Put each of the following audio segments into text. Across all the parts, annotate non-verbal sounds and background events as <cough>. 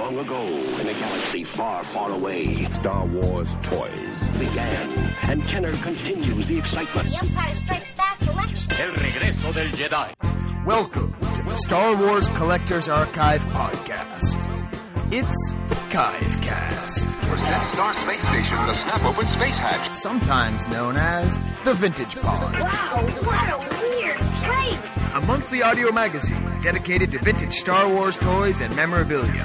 long ago, in a galaxy far, far away, Star Wars toys. began. And Kenner continues the excitement. The Empire Strikes Back collection. El regreso del Jedi. Welcome to the Star Wars Collectors Archive podcast. It's the Kivecast, was Death Star Space Station with a snap open space hatch. sometimes known as the Vintage Pod, Wow, what a weird place. a monthly audio magazine dedicated to vintage Star Wars toys and memorabilia.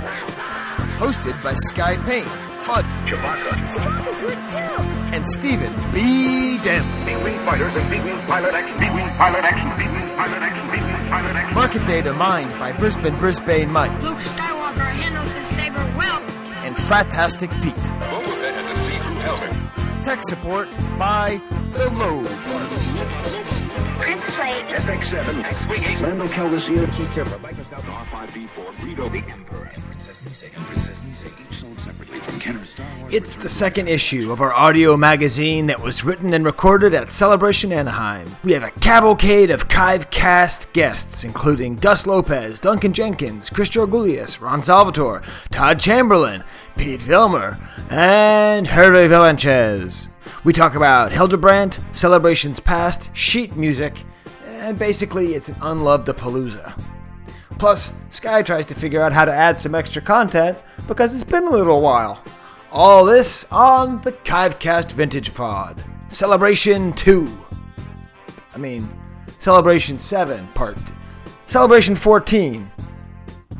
Hosted by Sky Payne, Fudd, Chewbacca's good too. and Stephen B. Denley. B-Wing fighters and B-Wing pilot action. B-Wing pilot action. B-Wing pilot action. B-Wing pilot action. Market data mined by Brisbane Brisbane Mike Luke Skywalker handles his saber well. and Fantastic Pete. Boba Fett has a see-through helmet. Tech support by the Low Ones. Princess FX7, X-Wing Ace. Randall Calrissian, R5D4, Greedo, the Emperor, and Princess Nise. And Princess Nise each sold separately from Kenner Star Wars. It's the second issue of our audio magazine that was written and recorded at Celebration Anaheim. We have a cavalcade of Kive cast guests, including Gus Lopez, Duncan Jenkins, Chris Georgoulias, Ron Salvatore, Todd Chamberlain, Pete Vilmur, and Hervé Valenchez. We talk about Hildebrandt, celebrations past, sheet music, and basically it's an unloved palooza. Plus, Sky tries to figure out how to add some extra content because it's been a little while. All this on the Kivecast Vintage Pod. Celebration 2. I mean, Celebration 7, Part 2. Celebration 14.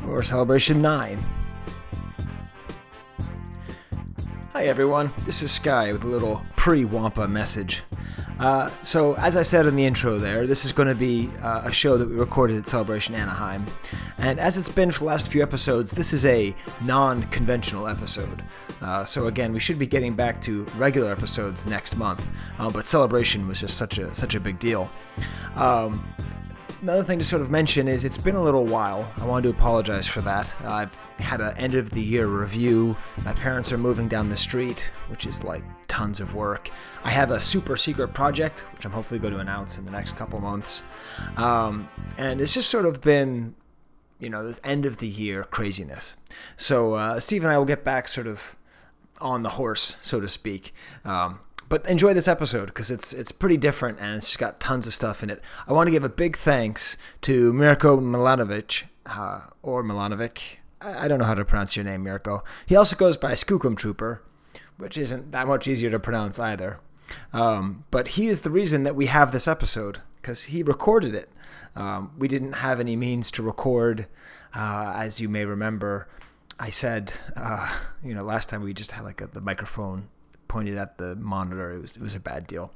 Or Celebration 9. Hi everyone, this is Sky with a little pre-Wampa message. Uh, so, as I said in the intro there, this is going to be uh, a show that we recorded at Celebration Anaheim. And as it's been for the last few episodes, this is a non conventional episode. Uh, so, again, we should be getting back to regular episodes next month. Uh, but Celebration was just such a, such a big deal. Um, another thing to sort of mention is it's been a little while. I wanted to apologize for that. I've had an end of the year review. My parents are moving down the street, which is like tons of work. I have a super secret project, which I'm hopefully going to announce in the next couple months. Um, and it's just sort of been, you know, this end of the year craziness. So uh, Steve and I will get back sort of on the horse, so to speak. Um, but enjoy this episode because it's it's pretty different and it's got tons of stuff in it. I want to give a big thanks to Mirko Milanovic uh, or Milanovic. I, I don't know how to pronounce your name, Mirko. He also goes by Skookum Trooper, which isn't that much easier to pronounce either. Um, but he is the reason that we have this episode because he recorded it. Um, we didn't have any means to record, uh, as you may remember. I said, uh, you know, last time we just had like a, the microphone pointed at the monitor. It was it was a bad deal.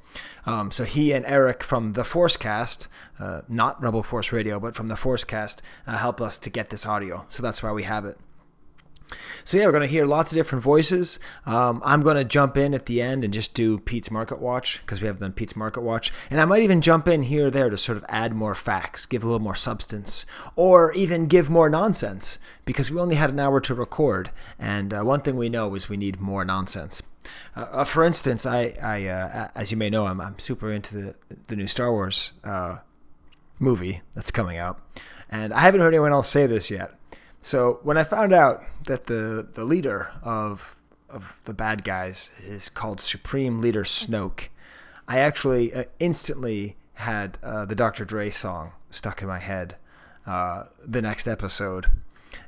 Um, so he and Eric from the Forcecast, uh, not Rebel Force Radio, but from the Forcecast, uh, helped us to get this audio. So that's why we have it. So yeah, we're gonna hear lots of different voices. Um, I'm gonna jump in at the end and just do Pete's Market Watch because we have done Pete's Market Watch, and I might even jump in here or there to sort of add more facts, give a little more substance, or even give more nonsense because we only had an hour to record, and uh, one thing we know is we need more nonsense. Uh, uh, for instance, I, I uh, as you may know, I'm, I'm super into the the new Star Wars uh, movie that's coming out, and I haven't heard anyone else say this yet. So when I found out that the the leader of of the bad guys is called Supreme Leader Snoke, I actually uh, instantly had uh, the Dr. Dre song stuck in my head. The next episode,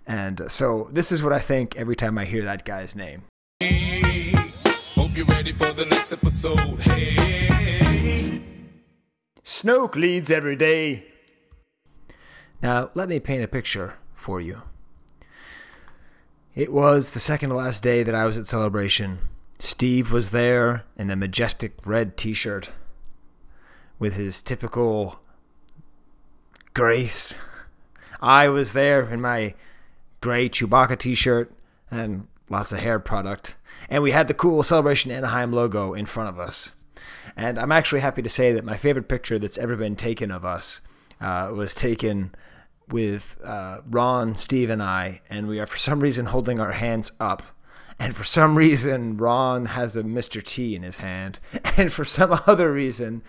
and so this is what I think every time I hear that guy's name. Hope you're ready for the next episode. Hey. Snoke leads every day. Now, let me paint a picture for you. It was the second to last day that I was at Celebration. Steve was there in a majestic red t shirt with his typical grace. I was there in my gray Chewbacca t shirt and lots of hair product. And we had the cool Celebration Anaheim logo in front of us. And I'm actually happy to say that my favorite picture that's ever been taken of us uh, was taken with uh, Ron, Steve, and I. And we are, for some reason, holding our hands up. And for some reason Ron has a Mr. T in his hand, <laughs> and for some other reason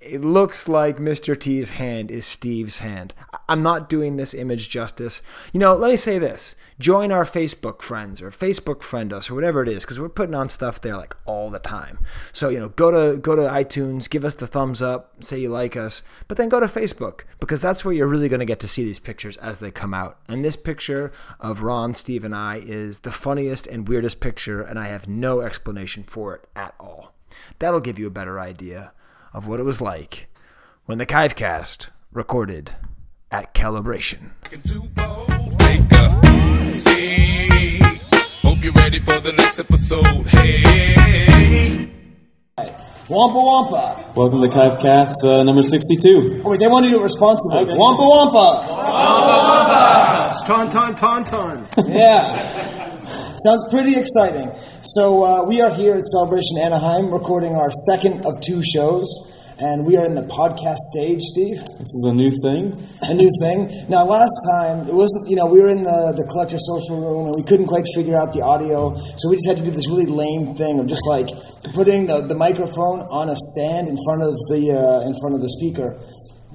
it looks like Mr. T's hand is Steve's hand. I'm not doing this image justice. You know, let me say this. Join our Facebook friends or Facebook friend us or whatever it is cuz we're putting on stuff there like all the time. So, you know, go to go to iTunes, give us the thumbs up, say you like us, but then go to Facebook because that's where you're really going to get to see these pictures as they come out. And this picture of Ron, Steve and I is the funniest and weirdest picture and I have no explanation for it at all. That'll give you a better idea of what it was like when the Kivecast recorded at Calibration. Take a seat. Hope you're ready for the next episode. Hey. Wampa Wampa. Welcome to Kivecast uh, number 62. Oh, wait, they want to do it responsibly. Okay. Wampa Wampa. Tauntaun, tauntaun. <laughs> Yeah. Sounds pretty exciting. So uh, we are here at Celebration Anaheim recording our second of two shows. And we are in the podcast stage, Steve. This is a new thing. A new thing. Now, last time, it wasn't, you know, we were in the, the collector social room and we couldn't quite figure out the audio. So we just had to do this really lame thing of just like putting the, the microphone on a stand in front of the, uh, in front of the speaker.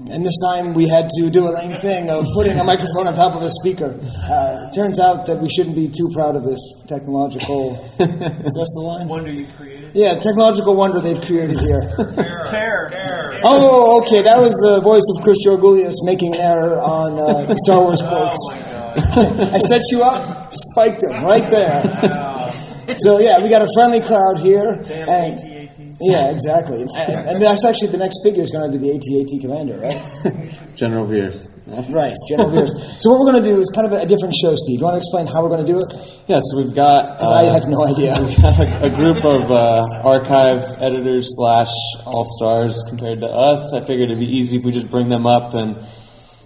And this time we had to do a lame thing of putting a microphone on top of a speaker. Uh, turns out that we shouldn't be too proud of this technological. <laughs> is that the line? Wonder you created. Yeah, technological wonder they've created here. <laughs> Oh, okay. That was the voice of Chris Georgoulias making an error on uh, Star Wars quotes. <laughs> I set you up, spiked him right there. So yeah, we got a friendly crowd here, and yeah, exactly. And, and that's actually the next figure is going to be the AT-AT commander, right? <laughs> General Veers. Right, General Veers. So what we're going to do is kind of a, a different show, Steve. Do you want to explain how we're going to do it? Yeah, so we've got. <laughs> 'Cause I have no idea. We've got a, a group of uh, archive editors slash all stars compared to us. I figured it'd be easy if we just bring them up and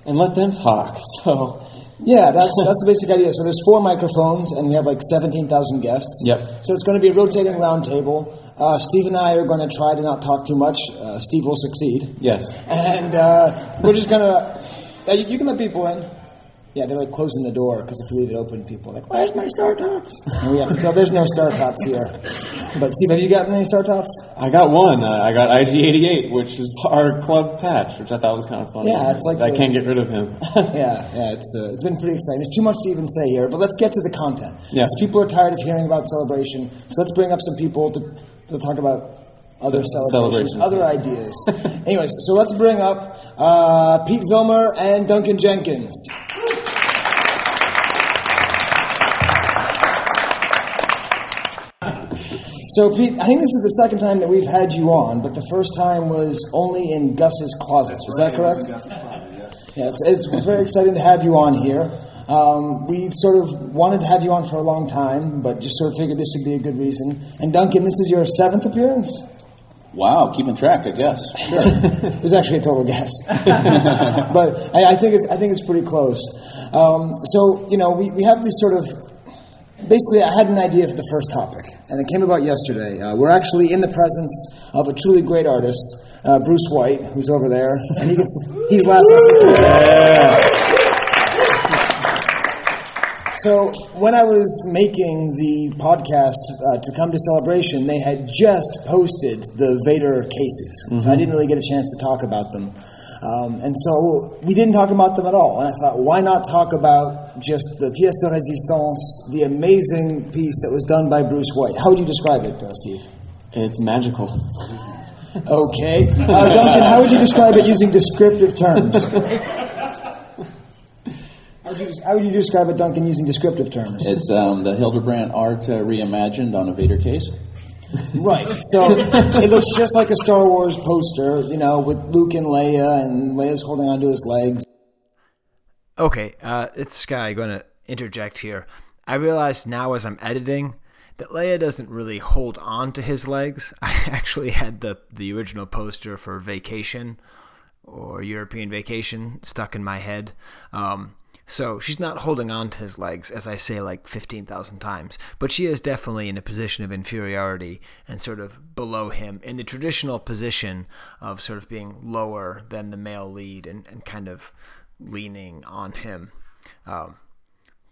and let them talk. <laughs> So Yeah, that's that's the basic idea. So there's four microphones, and we have like seventeen thousand guests. Yep. So it's going to be a rotating round table. Uh, Steve and I are going to try to not talk too much. Uh, Steve will succeed, yes, and uh, we're just gonna. Uh, you, you can let people in. Yeah, they're like closing the door because if we leave it open, people are like, "Where's my star tots?" And we have to tell, "There's no star tots here." But Steve, have you gotten any star tots? I got one. Uh, I got IG88, which is our club patch, which I thought was kind of funny. Yeah, it's like I the- can't get rid of him. <laughs> Yeah, yeah, it's uh, it's been pretty exciting. There's too much to even say here, but let's get to the content. Yeah. 'Cause people are tired of hearing about celebration, so let's bring up some people to, to talk about other Ce- celebrations, celebration. other ideas. <laughs> Anyways, so let's bring up uh, Pete Vilmur and Duncan Jenkins. So, Pete, I think this is the second time that we've had you on, but the first time was only in Gus's closet. is that correct? Yeah, it's, it's very exciting to have you on here. Um, we sort of wanted to have you on for a long time, but just sort of figured this would be a good reason. And Duncan, this is your seventh appearance. Wow, keeping track, I guess. <laughs> It was actually a total guess, <laughs> but I, I think it's I think it's pretty close. Um, so you know, we, we have this sort of basically. I had an idea for the first topic, and it came about yesterday. Uh, we're actually in the presence of a truly great artist, uh, Bruce White, who's over there, and he gets he's laughing. <laughs> So when I was making the podcast uh, to come to celebration, they had just posted the Vader cases, so I didn't really get a chance to talk about them. Um, and so we didn't talk about them at all. And I thought, why not talk about just the pièce de résistance, the amazing piece that was done by Bruce White? How would you describe it, uh, Steve? it's magical. Okay, uh, Duncan, how would you describe it using descriptive terms? <laughs> How would, you, how would you describe it, Duncan, using descriptive terms? It's um, the Hildebrandt art uh, reimagined on a Vader case. <laughs> Right. So it looks just like a Star Wars poster, you know, with Luke and Leia, and Leia's holding onto his legs. Okay, uh, it's Sky going to interject here. I realize now as I'm editing that Leia doesn't really hold on to his legs. <laughs> I actually had the, the original poster for Vacation or European Vacation stuck in my head. Um, so she's not holding on to his legs, as I say like 15,000 times, but she is definitely in a position of inferiority and sort of below him in the traditional position of sort of being lower than the male lead and, and kind of leaning on him. Um,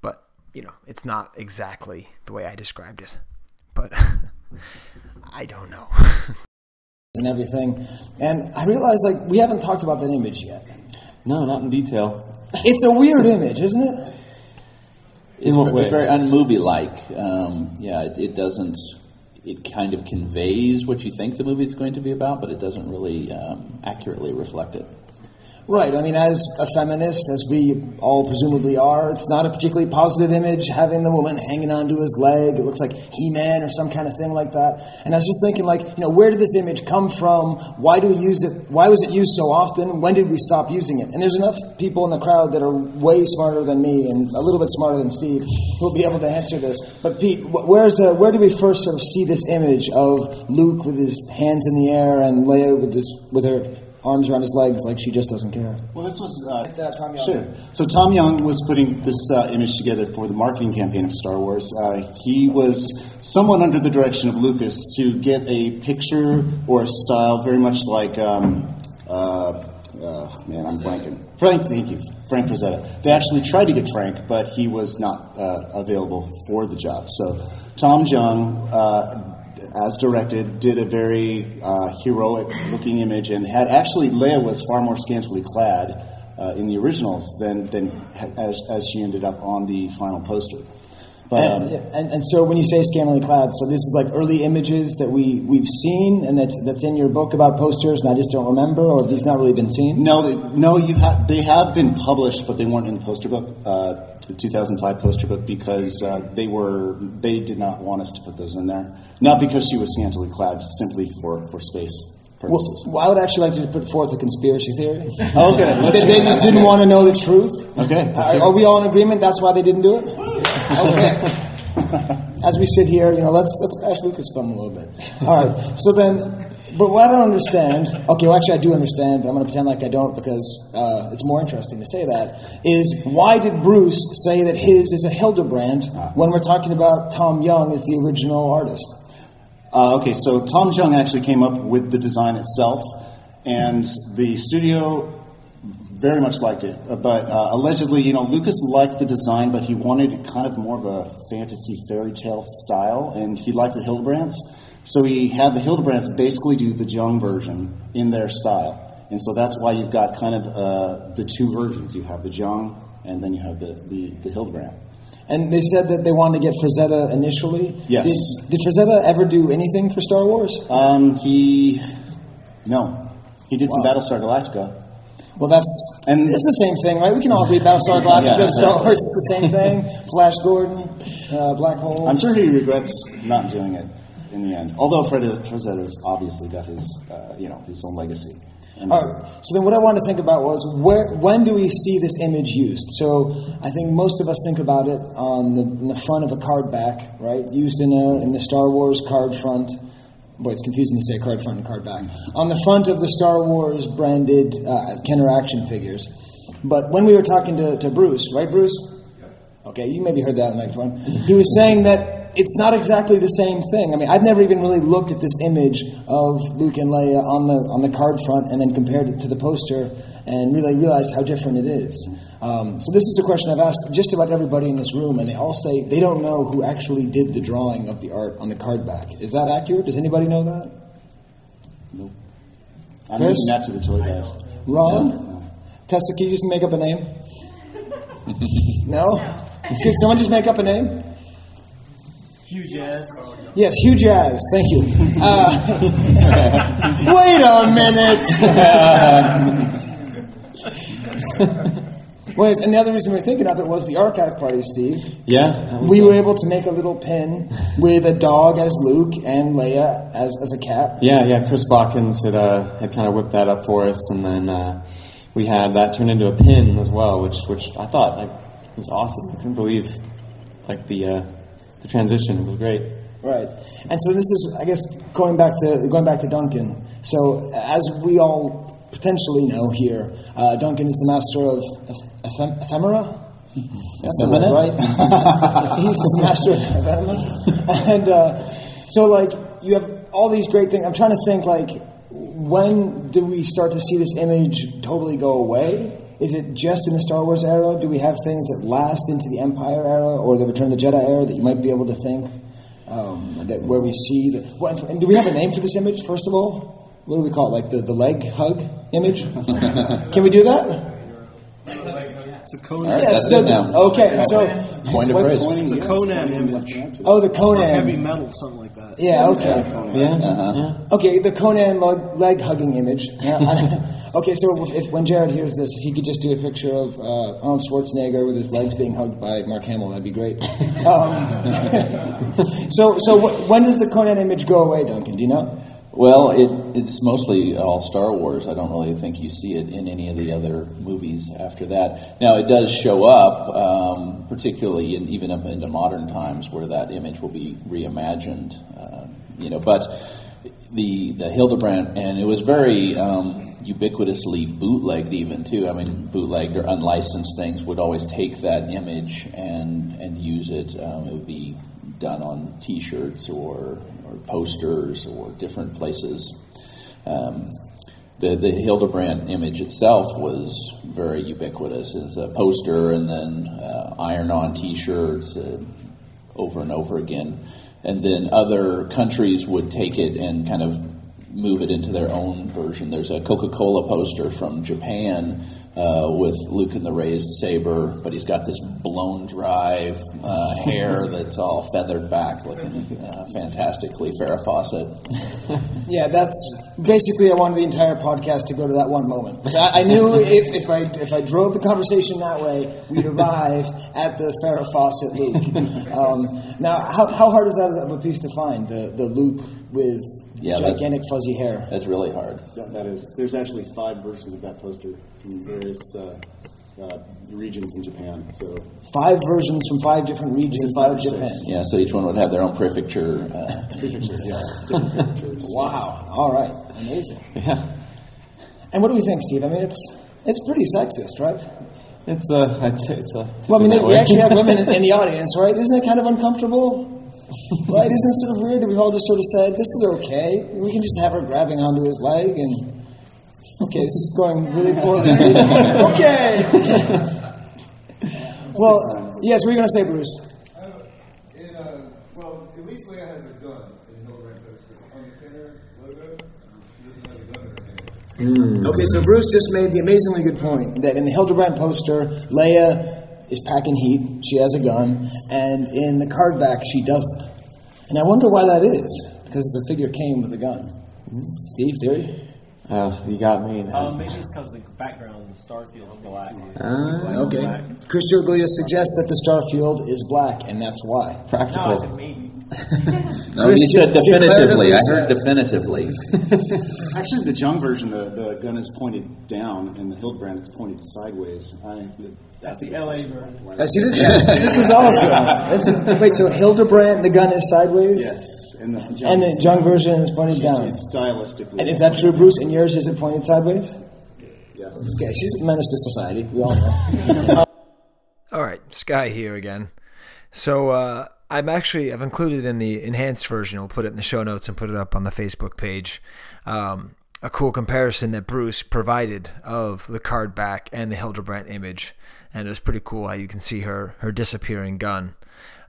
but you know, it's not exactly the way I described it, but <laughs> I don't know. <laughs> and everything. And I realized like we haven't talked about that image yet. No, not in detail. It's a weird image, isn't it? It's, way? it's very unmovie-like. Um, yeah, it, it doesn't. It kind of conveys what you think the movie is going to be about, but it doesn't really um, accurately reflect it. Right. I mean, as a feminist, as we all presumably are, it's not a particularly positive image having the woman hanging onto his leg. It looks like He-Man or some kind of thing like that. And I was just thinking, like, you know, where did this image come from? Why do we use it? Why was it used so often? When did we stop using it? And there's enough people in the crowd that are way smarter than me and a little bit smarter than Steve who will be able to answer this. But Pete, where's uh, where do we first sort of see this image of Luke with his hands in the air and Leia with his with her arms around his legs like she just doesn't care? Well, this was uh, that, Tom Jung. Sure. So Tom Jung was putting this uh, image together for the marketing campaign of Star Wars. Uh, he was somewhat under the direction of Lucas to get a picture or a style very much like. Um, uh, uh, man, I'm blanking. Frank, thank you. Frank Frazetta. They actually tried to get Frank, but he was not uh, available for the job. So Tom Jung, uh, as directed, did a very uh, heroic looking image and had actually Leia was far more scantily clad uh, in the originals than, than as, as she ended up on the final poster. But, um, And, and, and so when you say scantily clad, so this is like early images that we, we've seen and that's, that's in your book about posters and I just don't remember or these not really been seen? No, they, no, you have. They have been published, but they weren't in the poster book, uh, the 2005 poster book, because uh, they were. They did not want us to put those in there. Not because she was scantily clad, simply for for space purposes. well, I would actually like to put forth a conspiracy theory. <laughs> Okay, they, they just didn't want to know the truth. Okay, Are, are we all in agreement that's why they didn't do it? <laughs> Okay. <laughs> As we sit here, you know, let's let's bash Lucasfilm a little bit. All right. So then, but what I don't understand, okay, well, actually, I do understand, but I'm going to pretend like I don't because uh, it's more interesting to say that, is why did Bruce say that his is a Hildebrandt when we're talking about Tom Jung as the original artist? Uh, okay, so Tom Jung actually came up with the design itself, and the studio very much liked it. Uh, But uh, allegedly, you know, Lucas liked the design, but he wanted kind of more of a fantasy fairy tale style, and he liked the Hildebrandts. So he had the Hildebrandts basically do the Jung version in their style. And so that's why you've got kind of uh, the two versions. You have the Jung, and then you have the, the, the Hildebrandt. And they said that they wanted to get Frazetta initially. Yes. Did, did Frazetta ever do anything for Star Wars? Um, he, no. He did some Battlestar Galactica. Well, that's And- it's the same thing, right? We can all read Battlestar <laughs> Galactica, Yeah. Star Wars is the same thing. Flash Gordon, uh, Black Hole. I'm sure he regrets not doing it in the end. Although Fred Frazetta's obviously got his, uh, you know, his own legacy. And- All right. So then, what I wanted to think about was where, when do we see this image used? So I think most of us think about it on the, in the front of a card back, right? Used in a in the Star Wars card front. Boy, it's confusing to say card front and card back. On the front of the Star Wars branded uh, Kenner action figures. But when we were talking to, to Bruce, right, Bruce? Okay, you maybe heard that on the microphone. He was saying that it's not exactly the same thing. I mean, I've never even really looked at this image of Luke and Leia on the on the card front and then compared it to the poster and really realized how different it is. Um, so this is a question I've asked just about everybody in this room, and they all say they don't know who actually did the drawing of the art on the card back. Is that accurate? Does anybody know that? I'm Chris? using that to the toy guys. Ron? Tessa, can you just make up a name? <laughs> no? Could someone just make up a name? Hugh Jazz. Yes, Hugh Jazz. Thank you. Uh, <laughs> wait a minute. <laughs> Wait, and the other reason we were thinking of it was the archive party, Steve. Yeah. We were able to make a little pin with a dog as Luke and Leia as, as a cat. Yeah, yeah. Chris Botkins had uh, had kind of whipped that up for us, and then uh, we had that turned into a pin as well, which which I thought like was awesome. I couldn't believe like the uh, the transition. It was great. Right, and so this is, I guess, going back to going back to Duncan. So, as we all potentially know here, uh, Duncan is the master of eph- ephem- ephemera. <laughs> That's the word, right? <laughs> He's the master of ephemera, <laughs> and uh, so like you have all these great things. I'm trying to think like when do we start to see this image totally go away? Is it just in the Star Wars era? Do we have things that last into the Empire era or the Return of the Jedi era that you might be able to think um, that where we see the? What, and do we have a name for this image? First of all, what do we call it? Like the, the leg hug image? <laughs> Can we do that? It's a Conan. Yes, so the- okay, so Point of what- phrase. It's a Conan image. Oh, the Or Conan. heavy metal, something like that. Yeah, okay. Yeah. Uh-huh. Okay, the Conan leg, leg hugging image. Yeah, <laughs> okay, so if, when Jared hears this, if he could just do a picture of uh, Arnold Schwarzenegger with his legs being hugged by Mark Hamill, that'd be great. <laughs> Um, <laughs> so, so wh- when does the Conan image go away, Duncan? Do you know? Well, it, it's mostly all Star Wars. I don't really think you see it in any of the other movies after that. Now, it does show up, um, particularly in, even up into modern times, where that image will be reimagined. Uh, you know, but the the Hildebrandt, and it was very um, ubiquitously bootlegged, even too. I mean, bootlegged or unlicensed things would always take that image and and use it. Um, it would be done on T-shirts or or posters or different places. Um, the the Hildebrandt image itself was very ubiquitous as a poster, and then uh, iron-on T-shirts uh, over and over again. And then other countries would take it and kind of move it into their own version. There's a Coca-Cola poster from Japan uh, with Luke in the raised saber, but he's got this blown drive uh, hair that's all feathered back, looking uh, fantastically Farrah Fawcett. <laughs> Yeah, that's basically I wanted the entire podcast to go to that one moment. I, I knew if, if I if I drove the conversation that way, we'd arrive at the Farrah Fawcett Luke. <laughs> Um, now, how, how hard is that of a piece to find? The the Luke with Yeah, that- gigantic fuzzy hair. That's really hard. That, that is. There's actually five versions of that poster from various uh, uh, regions in Japan. So Five versions from five different regions five of or six? Japan. Yeah, so each one would have their own prefecture. Uh, <laughs> prefecture, yes. <laughs> Wow. All right. Amazing. Yeah. And what do we think, Steve? I mean, it's it's pretty sexist, right? It's uh, I'd say it's a. Well, I mean, we actually have women in, in the <laughs> audience, right? Isn't it kind of uncomfortable? <laughs> right? Isn't it sort of weird that we've all just sort of said, this is okay. We can just have her grabbing onto his leg and. <laughs> Okay, this is going really poorly. <laughs> okay! well, yes, what are you going to say, Bruce? In, uh, well, at least Leia has a gun in Hildebrandt poster. On the Kenner logo, she doesn't have a gun in her hand. Okay, so Bruce just made the amazingly good point that in the Hildebrandt poster, Leia is packing heat. She has a gun, and in the card back, she doesn't. And I wonder why that is, because the figure came with a gun. Steve, theory? Uh, you got me. Um, maybe it's because the background in the Starfield is black. Ah, Okay. Black. Chris Georgoulias suggests that the Starfield is black, and that's why. No, I Practical. said maybe. <laughs> no, Chris you said just definitively. I heard said- definitively. <laughs> Actually, the Jung version, the, the gun is pointed down, and the Hildebrandt it's pointed sideways. I, That's the LA version. I see this. Yeah, this is awesome. This is, wait, so Hildebrandt, the gun is sideways? yes, and the Jung, And the Jung version is pointed she's- down. It's stylistically. And is that true, Bruce? And yours is it pointed sideways? Yeah. Okay, she's a menace to society. We all know. <laughs> All right, Sky here again. So uh, I'm actually I've included in the enhanced version. We'll put it in the show notes and put it up on the Facebook page. Um, a cool comparison that Bruce provided of the card back and the Hildebrandt image, and it was pretty cool how you can see her her disappearing gun.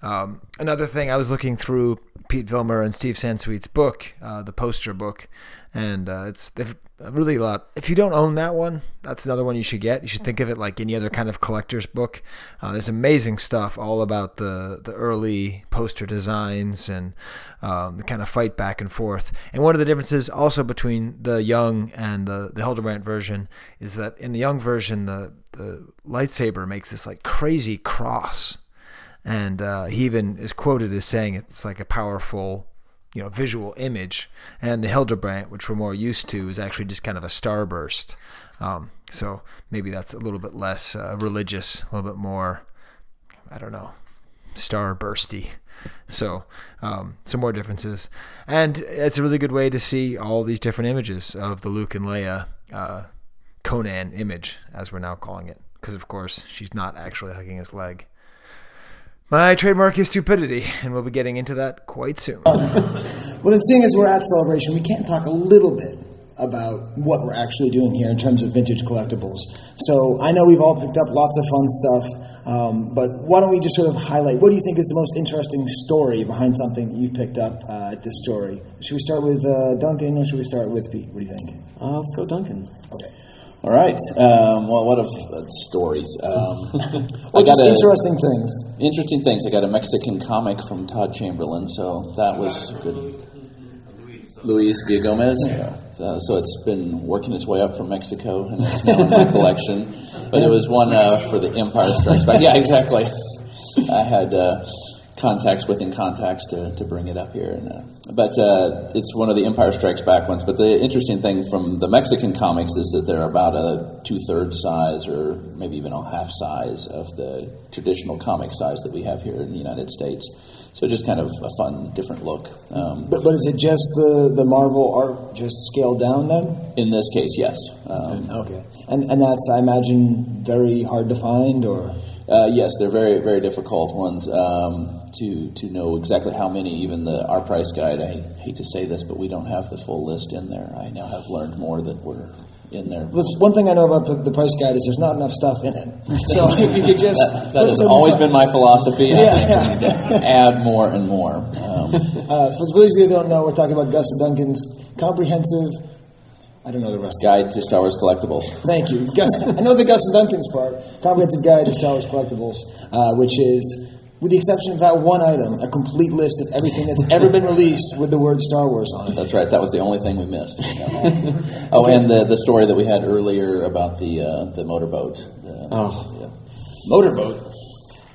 Um, another thing, I was looking through Pete Vilmur and Steve Sansweet's book, uh, the poster book, and uh, it's they've really a lot. If you don't own that one, that's another one you should get. You should think of it like any other kind of collector's book. Uh, there's amazing stuff all about the the early poster designs and um, the kind of fight back and forth. And one of the differences also between the Jung and the the Hildebrandt version is that in the Jung version, the the lightsaber makes this like crazy cross and uh, he even is quoted as saying it's like a powerful you know visual image and the hildebrandt which we're more used to is actually just kind of a starburst. Um, so maybe that's a little bit less uh, religious a little bit more i don't know starbursty. So um, some more differences. And it's a really good way to see all these different images of the luke and leia uh, conan image as we're now calling it. Because of course she's not actually hugging his leg my trademark is stupidity, and we'll be getting into that quite soon. <laughs> Well, then, seeing as we're at Celebration, we can't talk a little bit about what we're actually doing here in terms of vintage collectibles. So I know we've all picked up lots of fun stuff, um, but why don't we just sort of highlight what do you think is the most interesting story behind something that you've picked up uh, at this story? Should we start with uh, Duncan or should we start with Pete? What do you think? Uh, let's go, Duncan. Okay. All right. Um, well, what of uh, stories? Um, <laughs> Or just interesting things. Interesting things. I got a Mexican comic from Todd Chamberlain, so that was good. Luis Villa Gomez. Uh, so it's been working its way up from Mexico, and it's now in my collection. But it was one uh, for the Empire Strikes Back. Yeah, exactly. <laughs> I had contacts within context to, to bring it up here, and, uh, but uh, it's one of the Empire Strikes Back ones. But the interesting thing from the Mexican comics is that they're about a two thirds size, or maybe even a half size of the traditional comic size that we have here in the United States. So just kind of a fun, different look. Um, But, but is it just the, the Marvel art just scaled down then? in this case, yes. Um, Okay. And, and that's, I imagine, very hard to find or? Uh, yes, they're very very difficult ones um, to to know exactly how many. Even the our price guide. I hate to say this, but we don't have the full list in there. I now have learned more that were in there. That's one thing I know about the, the price guide is there's not enough stuff in it. <laughs> So if you could just. that, that has always been my philosophy. Yeah, I think yeah. we need to add more and more. Um, <laughs> Uh, for those of you who don't know, we're talking about Gus Duncan's comprehensive. I don't know the rest. guide to Star Wars collectibles. Thank you, Gus. I know the Gus and Duncan's part. Comprehensive guide to Star Wars collectibles, uh, which is, with the exception of that one item, a complete list of everything that's ever been released with the word Star Wars on it. That's right. That was the only thing we missed. <laughs> oh, and the the story that we had earlier about the uh, the motorboat. The, Oh. yeah. Motorboat.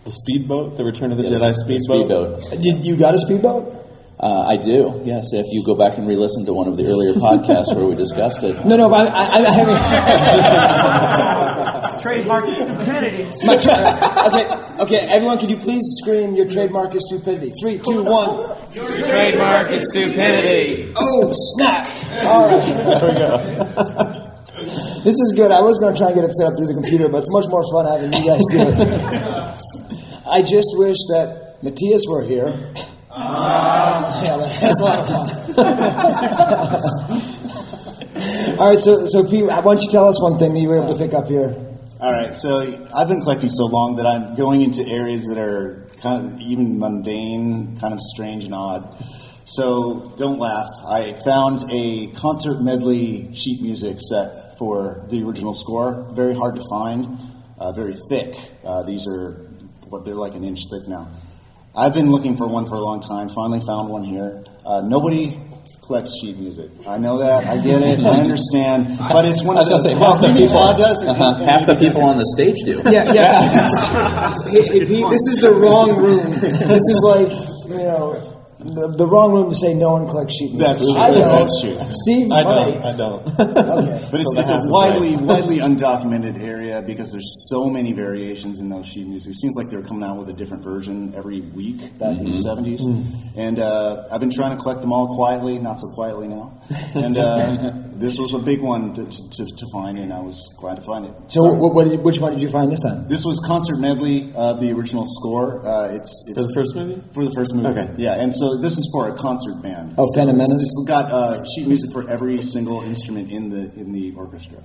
The speedboat, the Return of the Yeah, Jedi the speedboat. speedboat. Did you got a speedboat? Uh, I do, yes. If you go back and re-listen to one of the earlier <laughs> podcasts where we discussed it. No, no, but I, I, I, I <laughs> Trademark stupidity. Tra- okay, okay, everyone, could you please scream your trademark is stupidity? Three, two, one. Your trademark is stupidity. Oh, snap! All right. There we go. This is good. I was going to try and get it set up through the computer, but it's much more fun having you guys do it. <laughs> I just wish that Matthias were here. Yeah, that's a lot of fun. <laughs> All right, so so Pete, why don't you tell us one thing that you were able to pick up here? All right, so I've been collecting so long that I'm going into areas that are kind of even mundane, kind of strange and odd. So don't laugh. I found a concert medley sheet music set for the original score. Very hard to find, uh, very thick. Uh, these are what they're like an inch thick now. I've been looking for one for a long time. Finally found one here. Uh, nobody collects sheet music. I know that. I get it. I understand. <laughs> But it's one I of those. say, <laughs> half the Well, people, does it. uh-huh, half the people on the stage do. Yeah, yeah. hey, hey, Pete, this is the wrong room. This is like, you know, the, the wrong room to say no one collects sheet music. That's true. I know. That's true. Steve, I don't. I don't. <laughs> Okay. But it's, So it's a widely right. widely undocumented area because there's so many variations in those sheet music. It seems like they're coming out with a different version every week back in the 70s. And uh, I've been trying to collect them all quietly, not so quietly now. And uh, <laughs> this was a big one to, to, to find, and I was glad to find it. So, what, what which one did you find this time? This was concert medley of the original score. Uh, it's, it's For the first movie? for the first movie. Okay. Yeah, and so this is for a concert band. Oh, so Phantom it's- It's got uh, sheet music for every single instrument in the in the orchestra.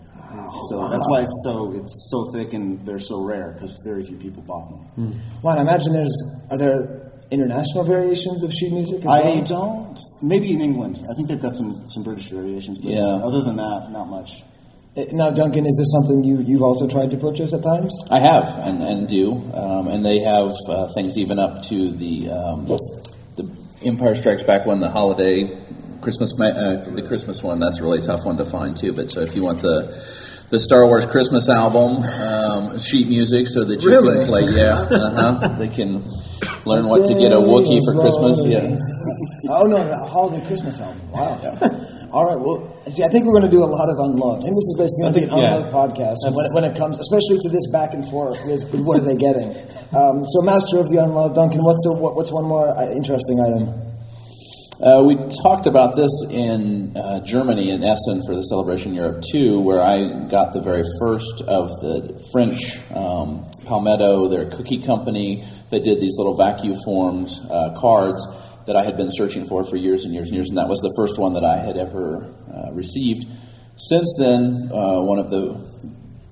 So that's why it's so it's so thick and they're so rare because very few people bought them. Well, I imagine there's are there international variations of sheet music? As I well? don't. Maybe in England. I think they've got some some British variations. But Yeah. Other than that, not much. Uh, Now, Duncan, is this something you you've also tried to purchase at times? I have and, and do, um, and they have uh, things even up to the um, the Empire Strikes Back one, the holiday Christmas, uh, the Christmas one. That's a really tough one to find too. But so if you want the the Star Wars Christmas album um, sheet music, so that you Really? can play, yeah, uh-huh, they can learn what to get a Wookiee for Christmas. Yeah, <laughs> Oh no, the holiday Christmas album. Wow. <laughs> All right. Well, see, I think we're going to do a lot of unloved. I think this is basically going to be an think- yeah. podcast when, when it comes, especially to this back and forth with, with what are they getting. Um, so, master of the unloved, Duncan. What's a, what, what's one more uh, interesting item? Uh, we talked about this in uh, Germany in Essen for the Celebration Europe 2, where I got the very first of the French um, Palmito, their cookie company, that did these little vacuum formed uh, cards that I had been searching for for years and years and years, and that was the first one that I had ever uh, received. Since then, uh, one of the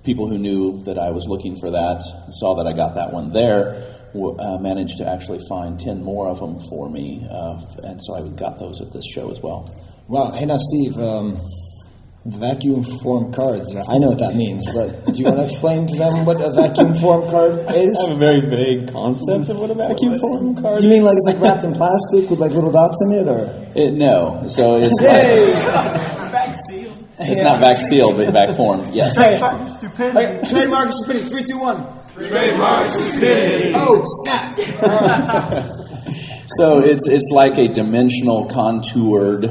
people who knew that I was looking for that saw that I got that one there. W- Uh, managed to actually find ten more of them for me, uh, and so I got those at this show as well. Wow. Hey, now, Steve, um, vacuum form cards. I know what that means, but do you want to explain to them what a vacuum form card is? I have a very vague concept of what a vacuum form card You mean like it's like wrapped in plastic with like little dots in it, or? It, no, so it's Yay! it's not back sealed, but back formed. Yes. Hey, hey, trademark stupidity. Three, two, one. Trademark stupidity. Oh, snap! <laughs> So it's it's like a dimensional contoured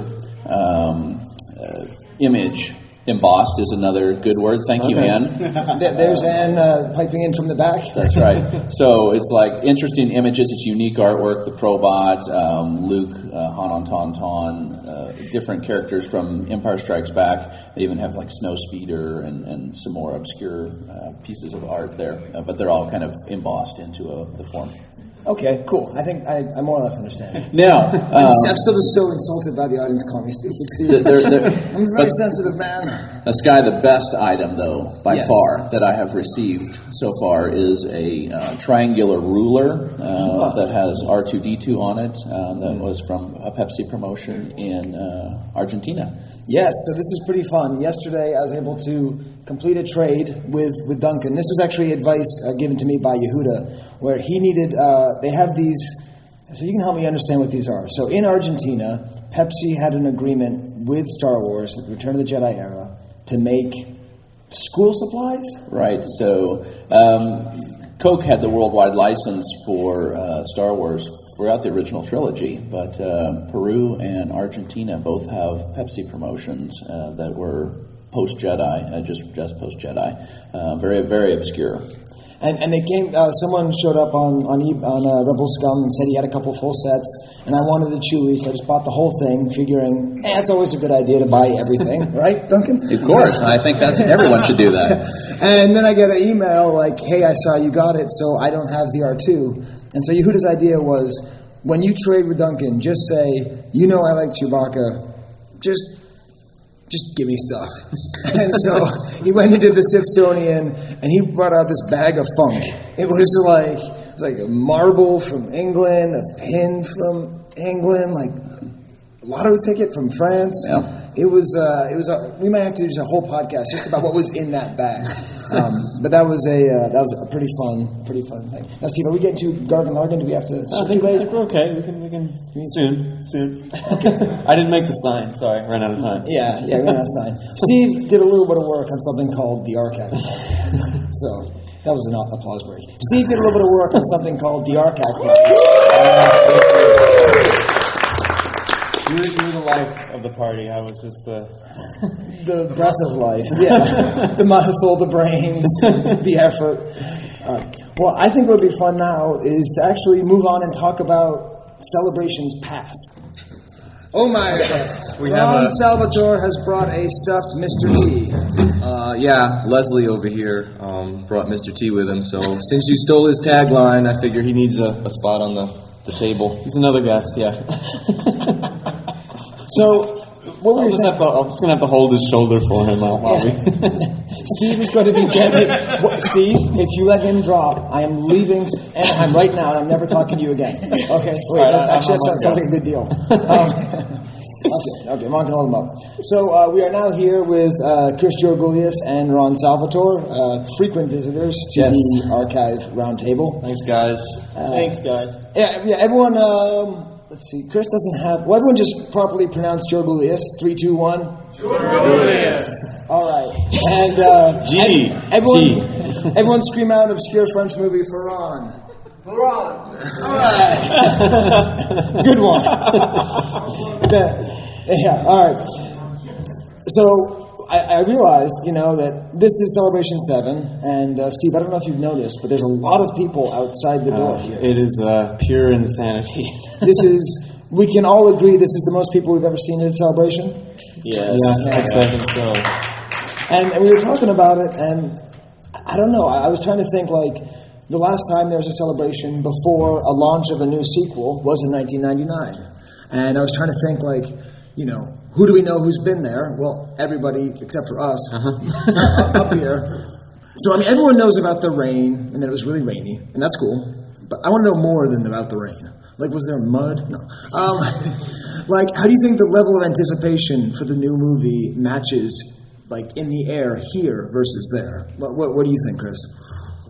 um, uh, image. Embossed is another good word. Thank you, Okay. Ann. <laughs> There- There's Ann uh, piping in from the back. That's right. <laughs> So it's like interesting images. It's unique artwork. The Probot, um, Luke, uh, Han on Tauntaun, uh, different characters from Empire Strikes Back. They even have like Snow Speeder and, and some more obscure uh, pieces of art there. Uh, but they're all kind of embossed into a, the form. Okay, cool. I think I, I more or less understand. <laughs> Now, I'm, um, I'm still just so insulted by the audience calling me stupid, Steve. <laughs> They're- they're- <laughs> I'm a very sensitive man. Uh, Sky, the best item, though, by Yes. far, that I have received so far is a uh, triangular ruler uh, that has R2D2 on it. Uh, that was from a Pepsi promotion in uh, Argentina. Yes, so this is pretty fun. Yesterday, I was able to complete a trade with, with Duncan. This was actually advice uh, given to me by Yehuda, where he needed, uh, they have these, so you can help me understand what these are. So in Argentina, Pepsi had an agreement with Star Wars at the Return of the Jedi era to make school supplies? Right, so um, Coke had the worldwide license for uh, Star Wars throughout the original trilogy, but uh, Peru and Argentina both have Pepsi promotions uh, that were post Jedi, uh, just just post Jedi, uh, very very obscure. And, and they came. Uh, someone showed up on on, e- on uh, Rebel Scum and said he had a couple full sets, and I wanted the Chewy, so I just bought the whole thing, figuring, eh, it's always a good idea to buy everything, <laughs> right, Duncan? Of course, I think that's everyone should do that. <laughs> And then I get an email like, "Hey, I saw you got it, so I don't have the R2." And so Yehuda's idea was, when you trade with Duncan, just say, "You know, I like Chewbacca. Just just give me stuff. <laughs> and so he went into the Smithsonian and he brought out this bag of funk. It was like it was like a marble from England, a pin from England, like a lottery ticket from France. Yeah. It was uh, it was a, we might have to do just a whole podcast just about what was in that bag. <laughs> Um, but that was a uh, that was a pretty fun pretty fun thing. Now, Steve, are we getting to Gargan Largan? Do we have to I think, I think we're okay. We can, we can soon, soon. <laughs> I didn't make the sign. Sorry, ran out of time. Yeah, yeah, we're not sign. Steve did a little bit of work on something called the Archive. <laughs> so that was an applause break. Steve did a little bit of work on something called the Archive. You were, you were the life of the party. I was just the. <laughs> The breath of life. Yeah, <laughs> the muscle, the brains, <laughs> the effort. All right. Well, I think what would be fun now is to actually move on and talk about celebrations past. Oh my! We Ron have a- Salvatore has brought a stuffed Mr. T. Uh, yeah, Leslie over here um, brought Mr. T with him. So since you stole his tagline, I figure he needs a, a spot on the, the table. He's another guest, yeah. So, what were I'll you just, have to, I'm just gonna have to hold his shoulder for him while while we. Steve is going to be gently. What- Steve, if you let him drop, I am leaving Anaheim right now, and I'm never talking to you again. Okay, wait, All right, that, I- actually, I'm that sounds, sounds like a good deal. Um, okay, okay, I'm going to hold him up. So uh, we are now here with uh, Chris Georgoulias and Ron Salvatore, uh, frequent visitors to Yes. the archive roundtable. Thanks, guys. Uh, Thanks, guys. Yeah, yeah. Everyone, um, let's see. Chris doesn't have. Well, everyone just properly pronounce Georgoulias. Three, two, one. All right, and uh, G. ev- everyone, everyone, scream out an obscure French movie for Ron. All right. <laughs> Good one. <laughs> yeah, yeah, All right. So I, I realized, you know, that this is Celebration Seven, and uh, Steve, I don't know if you've noticed, but there's a lot of people outside the door Uh, here. it is uh, pure insanity. <laughs> This is. We can all agree this is the most people we've ever seen at a celebration. yes, I'd say so. And, and we were talking about it, and I don't know. I, I was trying to think like the last time there was a celebration before a launch of a new sequel was in 1999, and I was trying to think like, you know, who do we know who's been there? Well, everybody except for us Uh-huh. <laughs> up here. So I mean, everyone knows about the rain and that it was really rainy, and that's cool. But I want to know more than about the rain. Like, was there mud? No. Um, <laughs> like, how do you think the level of anticipation for the new movie matches, like, in the air here versus there? What, what, what do you think, Chris?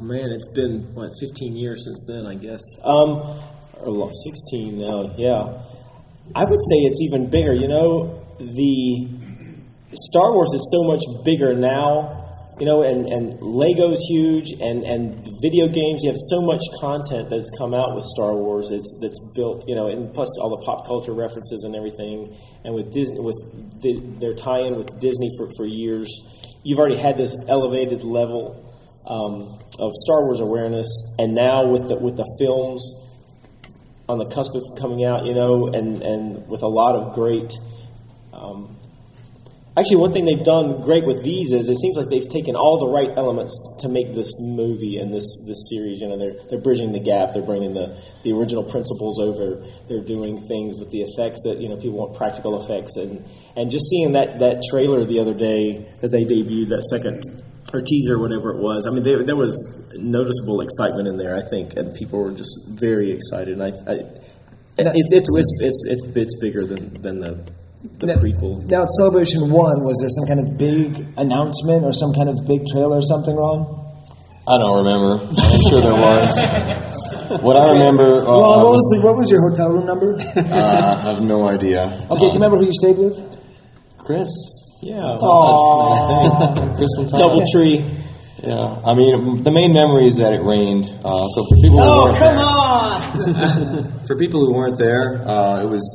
Man, it's been what 15 years since then, I guess. Um, or well, 16 now. Yeah, I would say it's even bigger. You know, the Star Wars is so much bigger now. You know, and, and Lego's huge, and, and video games. You have so much content that's come out with Star Wars. It's that's built. You know, and plus all the pop culture references and everything. And with Disney, with their tie-in with Disney for, for years, you've already had this elevated level um, of Star Wars awareness, and now with the with the films on the cusp of coming out, you know, and and with a lot of great. Um, actually, one thing they've done great with these is it seems like they've taken all the right elements to make this movie and this this series. You know, they're they're bridging the gap. They're bringing the the original principles over. They're doing things with the effects that you know people want practical effects and and just seeing that that trailer the other day that they debuted that second or teaser, whatever it was. I mean, there, there was noticeable excitement in there. I think, and people were just very excited. And I, I it, it's, it's it's it's it's bigger than than the the prequel. Now, at Celebration 1, was there some kind of big announcement or some kind of big trailer or something wrong? I don't remember. I'm sure there was. <laughs> What I remember. Uh, well, what was, the, what was your hotel room number? uh, I have no idea. Okay, do you remember who you stayed with? Chris. Yeah. Aww. Chris and Tom. Double tree. Yeah, I mean, the main memory is that it rained. Uh, so for people who Oh, weren't come there, on! <laughs> for people who weren't there, uh, it was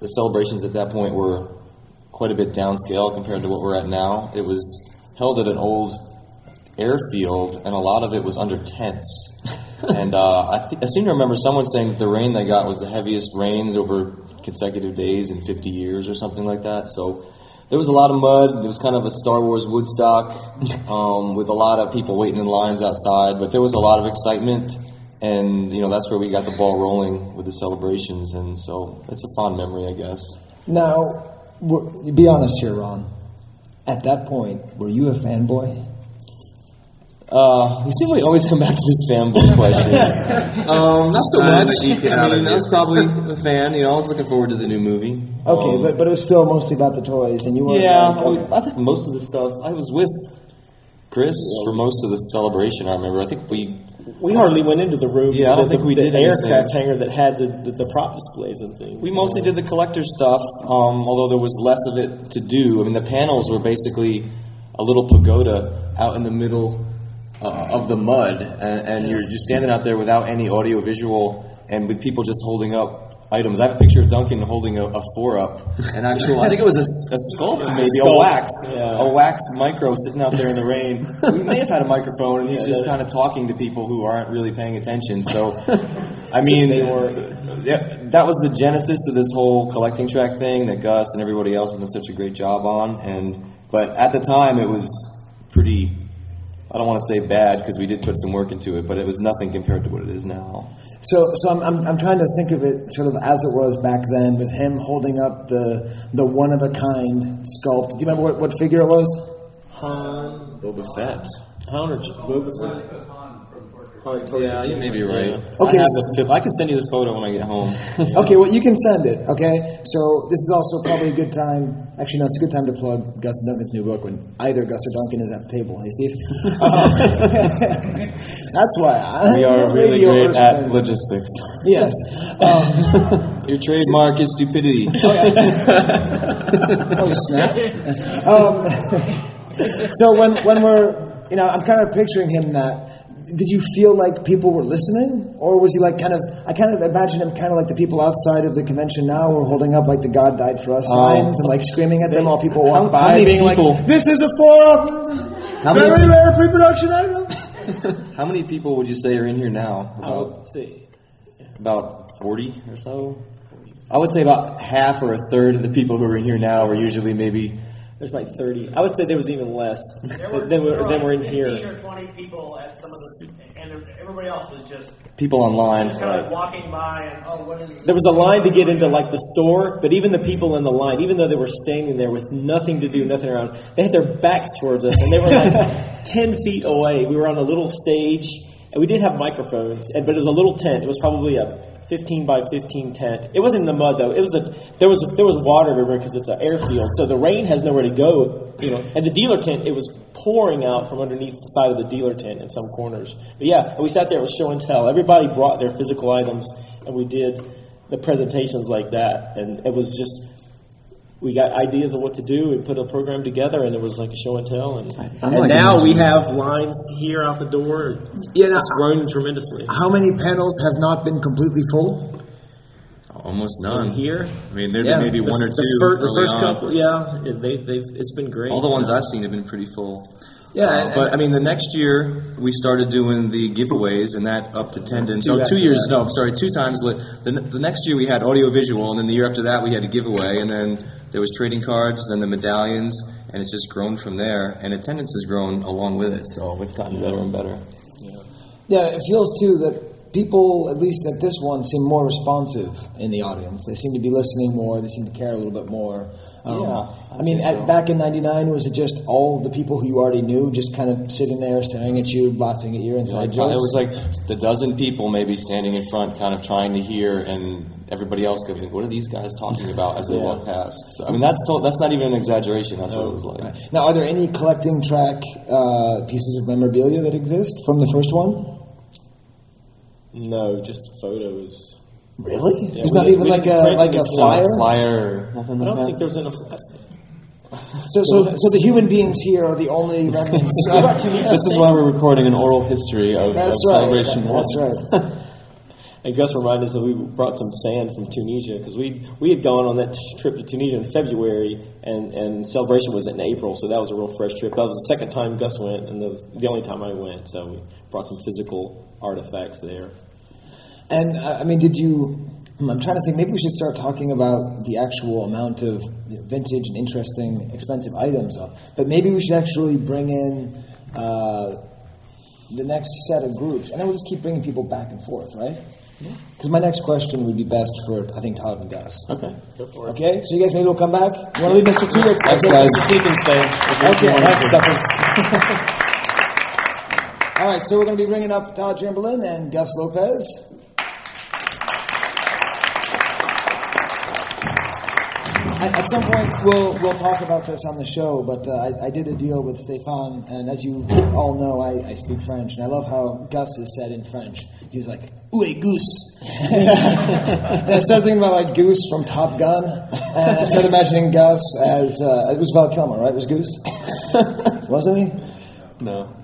the celebrations at that point were quite a bit downscale compared to what we're at now. It was held at an old airfield, and a lot of it was under tents. <laughs> and uh, I, th- I seem to remember someone saying that the rain they got was the heaviest rains over consecutive days in 50 years or something like that. So there was a lot of mud. It was kind of a Star Wars Woodstock <laughs> um, with a lot of people waiting in lines outside. But there was a lot of excitement, and you know that's where we got the ball rolling with the celebrations. And so it's a fond memory, I guess. Now, be honest here, Ron. At that point, were you a fanboy? Uh, you seem like always come back to this fanboy <laughs> question. um, not so much. to I mean, I was probably a fan. You know, I was looking forward to the new movie. Okay, Um, but, but it was still mostly about the toys, and you were Yeah, like, okay. I, I think most of the stuff I was with Chris for most of the celebration. I remember. I think we We hardly went into the room. Yeah, I don't the, think we the did aircraft hangar that had the, the, the prop displays and things. we mostly did the collector stuff. Um, although there was less of it to do. I mean, the panels were basically a little pagoda out in the middle uh, of the mud, and, and you're you're standing out there without any audio visual, and with people just holding up items. I have a picture of Duncan holding a, a four up, an actual. I think it was a sculpt, maybe a Sculpt, wax, yeah. a wax micro sitting out there in the rain. <laughs> we may have had a microphone, and he's Yeah, just kind of talking to people who aren't really paying attention. So, <laughs> I So mean, they were- that was the genesis of this whole collecting track thing that Gus and everybody else have done such a great job on. And but at the time, it was pretty. I don't want to say bad because we did put some work into it, but it was nothing compared to what it is now. So, so I'm, I'm, I'm trying to think of it sort of as it was back then, with him holding up the the one of a kind sculpt. Do you remember what, what figure it was? Han, Boba Fett. Han or Boba Fett? Han Torch Yeah, you may be right. Okay, I, so- the, I can send you this photo when I get home. <laughs> Okay, well, you can send it, okay? So this is also probably a good time. Actually, no, it's a good time to plug Gus Duncan's new book when either Gus or Duncan is at the table. Hey, Steve. <laughs> That's why I, <laughs> we are really radio great at logistics. Yes. Um, Your trademark is stupidity. oh snap! Um, so when when we're, you know, I'm kind of picturing him that. Did you feel like people were listening, or was he like kind of? I kind of imagine him kind of like the people outside of the convention now, who are holding up like the "God died for us" oh. signs and like screaming at them while people walk How- by, how many being people- like, "This is a forum, How many- very rare pre-production item." <laughs> How many people would you say are in here now? I would say. about 40 or so? I would say about half or a third of the people who are in here now are usually maybe. There's like 30. I would say there was even less There <laughs> were, than, were, there than were in 15 here. or 20 people at some of the, and everybody else was just People online. just kind of walking by and oh, what is? There was a line to get into like the store, but even the people in the line, even though they were standing there with nothing to do, nothing around, they had their backs towards us, and they were like <laughs> ten feet away. We were on a little stage, and we did have microphones, and but it was a little tent. It was probably a fifteen by fifteen tent. It wasn't in the mud though. It was a there was there was water everywhere because it's an airfield, so the rain has nowhere to go. You know, and the dealer tent it was pouring out from underneath the side of the dealer tent in some corners. But yeah, we sat there. It was show and tell. Everybody brought their physical items, and we did the presentations like that, and it was just we got ideas of what to do. We put a program together, and it was like a show and tell. And, and like now we have lines here out the door. Yeah, it's grown tremendously. How many panels have not been completely full? Almost none. Here? I mean, there'd Yeah, be maybe the- one or the two. fir- the first on. couple, yeah, it- they, they've, it's been great. All the ones I've seen have been pretty full. Yeah, Uh, and- but I mean, the next year we started doing the giveaways, and that upped to attendance. Two So two years, that. no, I'm sorry, two times. The, the next year we had audio visual, and then the year after that we had a giveaway, and then there was trading cards, then the medallions, and it's just grown from there. And attendance has grown along with it, so it's gotten better and better. Yeah, it feels too that people, at least at this one, seem more responsive in the audience. They seem to be listening more. They seem to care a little bit more. Um, Yeah, I mean, say at, so. back in '99, was it just all the people who you already knew, just kind of sitting there, staring at you, laughing at your inside It jokes? was like the dozen people maybe standing in front, kind of trying to hear, and everybody else could going, "What are these guys talking about?" as they Yeah. walk past. So, I mean, that's to- that's not even an exaggeration. That's what it was like. Now, are there any collecting track uh, pieces of memorabilia that exist from the first one? No, just photos. Really? Yeah, There's we not didn't- even like a like a anything. flyer. Flyer, nothing I like don't that. think there was in a. So, so, so the human beings here are the only remnants. <laughs> this is why we're recording an oral history of, That's of right. Celebration That's right. <laughs> And Gus reminded us that we brought some sand from Tunisia because we we had gone on that trip to Tunisia in February, and, and celebration was in April, so that was a real fresh trip. That was the second time Gus went, and the, the only time I went. So we brought some physical artifacts there. And uh, I mean, did you? I'm trying to think. Maybe we should start talking about the actual amount of vintage and interesting, expensive items. But maybe we should actually bring in uh, the next set of groups, and then we'll just keep bringing people back and forth, right? Because my next question would be best for I think Todd and Gus. Okay. go for it. Okay, so you guys maybe will come back. You want to leave Mr. T? Thanks, guys. Mr. T can stay. Okay, thanks, suckers. <laughs> All right, so we're going to be bringing up Todd Chamberlain and Gus Lopez. At, at some point, we'll we'll talk about this on the show. But uh, I, I did a deal with Stefan, and as you all know, I, I speak French, and I love how Gus is said in French. He was like, "Où est Goose?" and I started thinking about like Goose from Top Gun, and I started imagining Gus as uh, it was Val Kilmer, right? It was Goose, <laughs> wasn't he? No.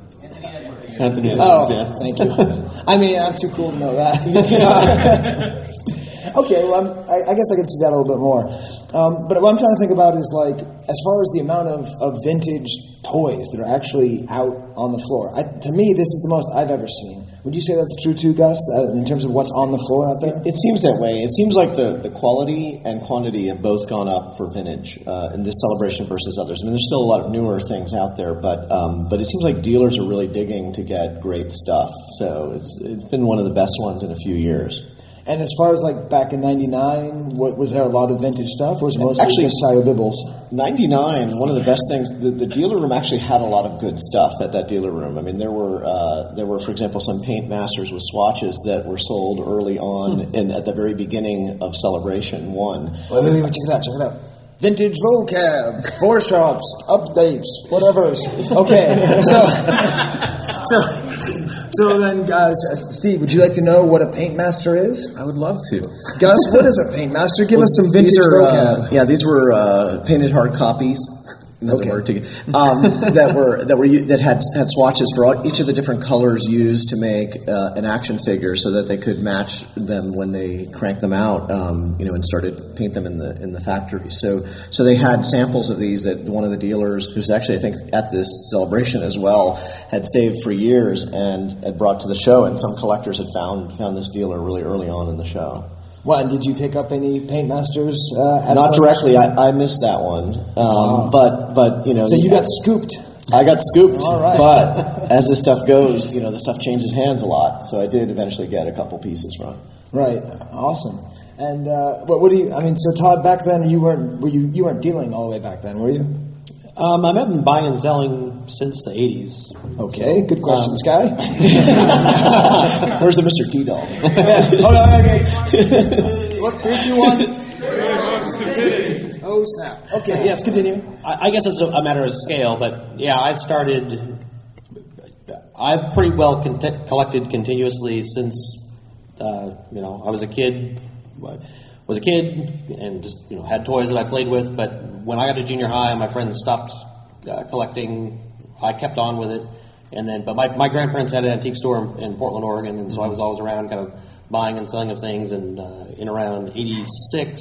Anthony Edwards, Oh, Edwards, yeah. thank you. I mean, I'm too cool to know that. <laughs> <laughs> okay, well, I'm, I, I guess I can see that a little bit more. Um, but what I'm trying to think about is like, as far as the amount of, of vintage toys that are actually out on the floor. I, to me, this is the most I've ever seen. Would you say that's true too, Gus? Uh, in terms of what's on the floor out there? It seems that way. It seems like the, the quality and quantity have both gone up for vintage uh, in this celebration versus others. I mean, there's still a lot of newer things out there, but um, but it seems like dealers are really digging to get great stuff. So it's it's been one of the best ones in a few years. And as far as like back in '99, what, was there a lot of vintage stuff, or was it mostly Actually- just Bibbles? 99, one of the best things, the, the dealer room actually had a lot of good stuff at that dealer room. I mean, there were, uh, there were, for example, some paint masters with swatches that were sold early on in, at the very beginning of Celebration 1. Wait, wait, wait, check it out, check it out. Vintage vocab, four shops, updates, whatever. Okay, so, <laughs> so, so then, guys, uh, Steve, would you like to know what a paint master is? I would love to. Gus, what is a paint master? Give Well, us some vintage these are, vocab. Uh, yeah, these were uh, painted hard copies. Okay. word to <laughs> um, that were that were that had had swatches for all, each of the different colors used to make uh, an action figure, so that they could match them when they cranked them out, um, you know, and started paint them in the in the factory. So so they had samples of these that one of the dealers, who's actually I think at this celebration as well, had saved for years and had brought to the show, and some collectors had found found this dealer really early on in the show. Well, and did you pick up any paint masters? Uh, Not directly. I, I missed that one. Um, Wow. But but you know. So you got scooped. I got scooped, All right. but as this stuff goes, you know, the stuff changes hands a lot. So I did eventually get a couple pieces from. Right. Awesome. And uh, what, what do you? I mean, so Todd, back then you weren't were you you weren't dealing all the way back then, were you? Um, I've been buying and selling since the 80s. Okay, good question, Um, Sky. <laughs> Where's the Mr. T doll? Hold on, okay. <laughs> What? Three, two, one. <laughs> Oh snap! Okay, yes, continue. I, I guess it's a, a matter of scale, but yeah, I started. I've pretty well con- collected continuously since uh, you know I was a kid. Was a kid and just you know had toys that I played with. But when I got to junior high, my friends stopped uh, collecting. I kept on with it, and then but my, my grandparents had an antique store in, in Portland, Oregon, and so I was always around, kind of buying and selling of things. And uh, in around '86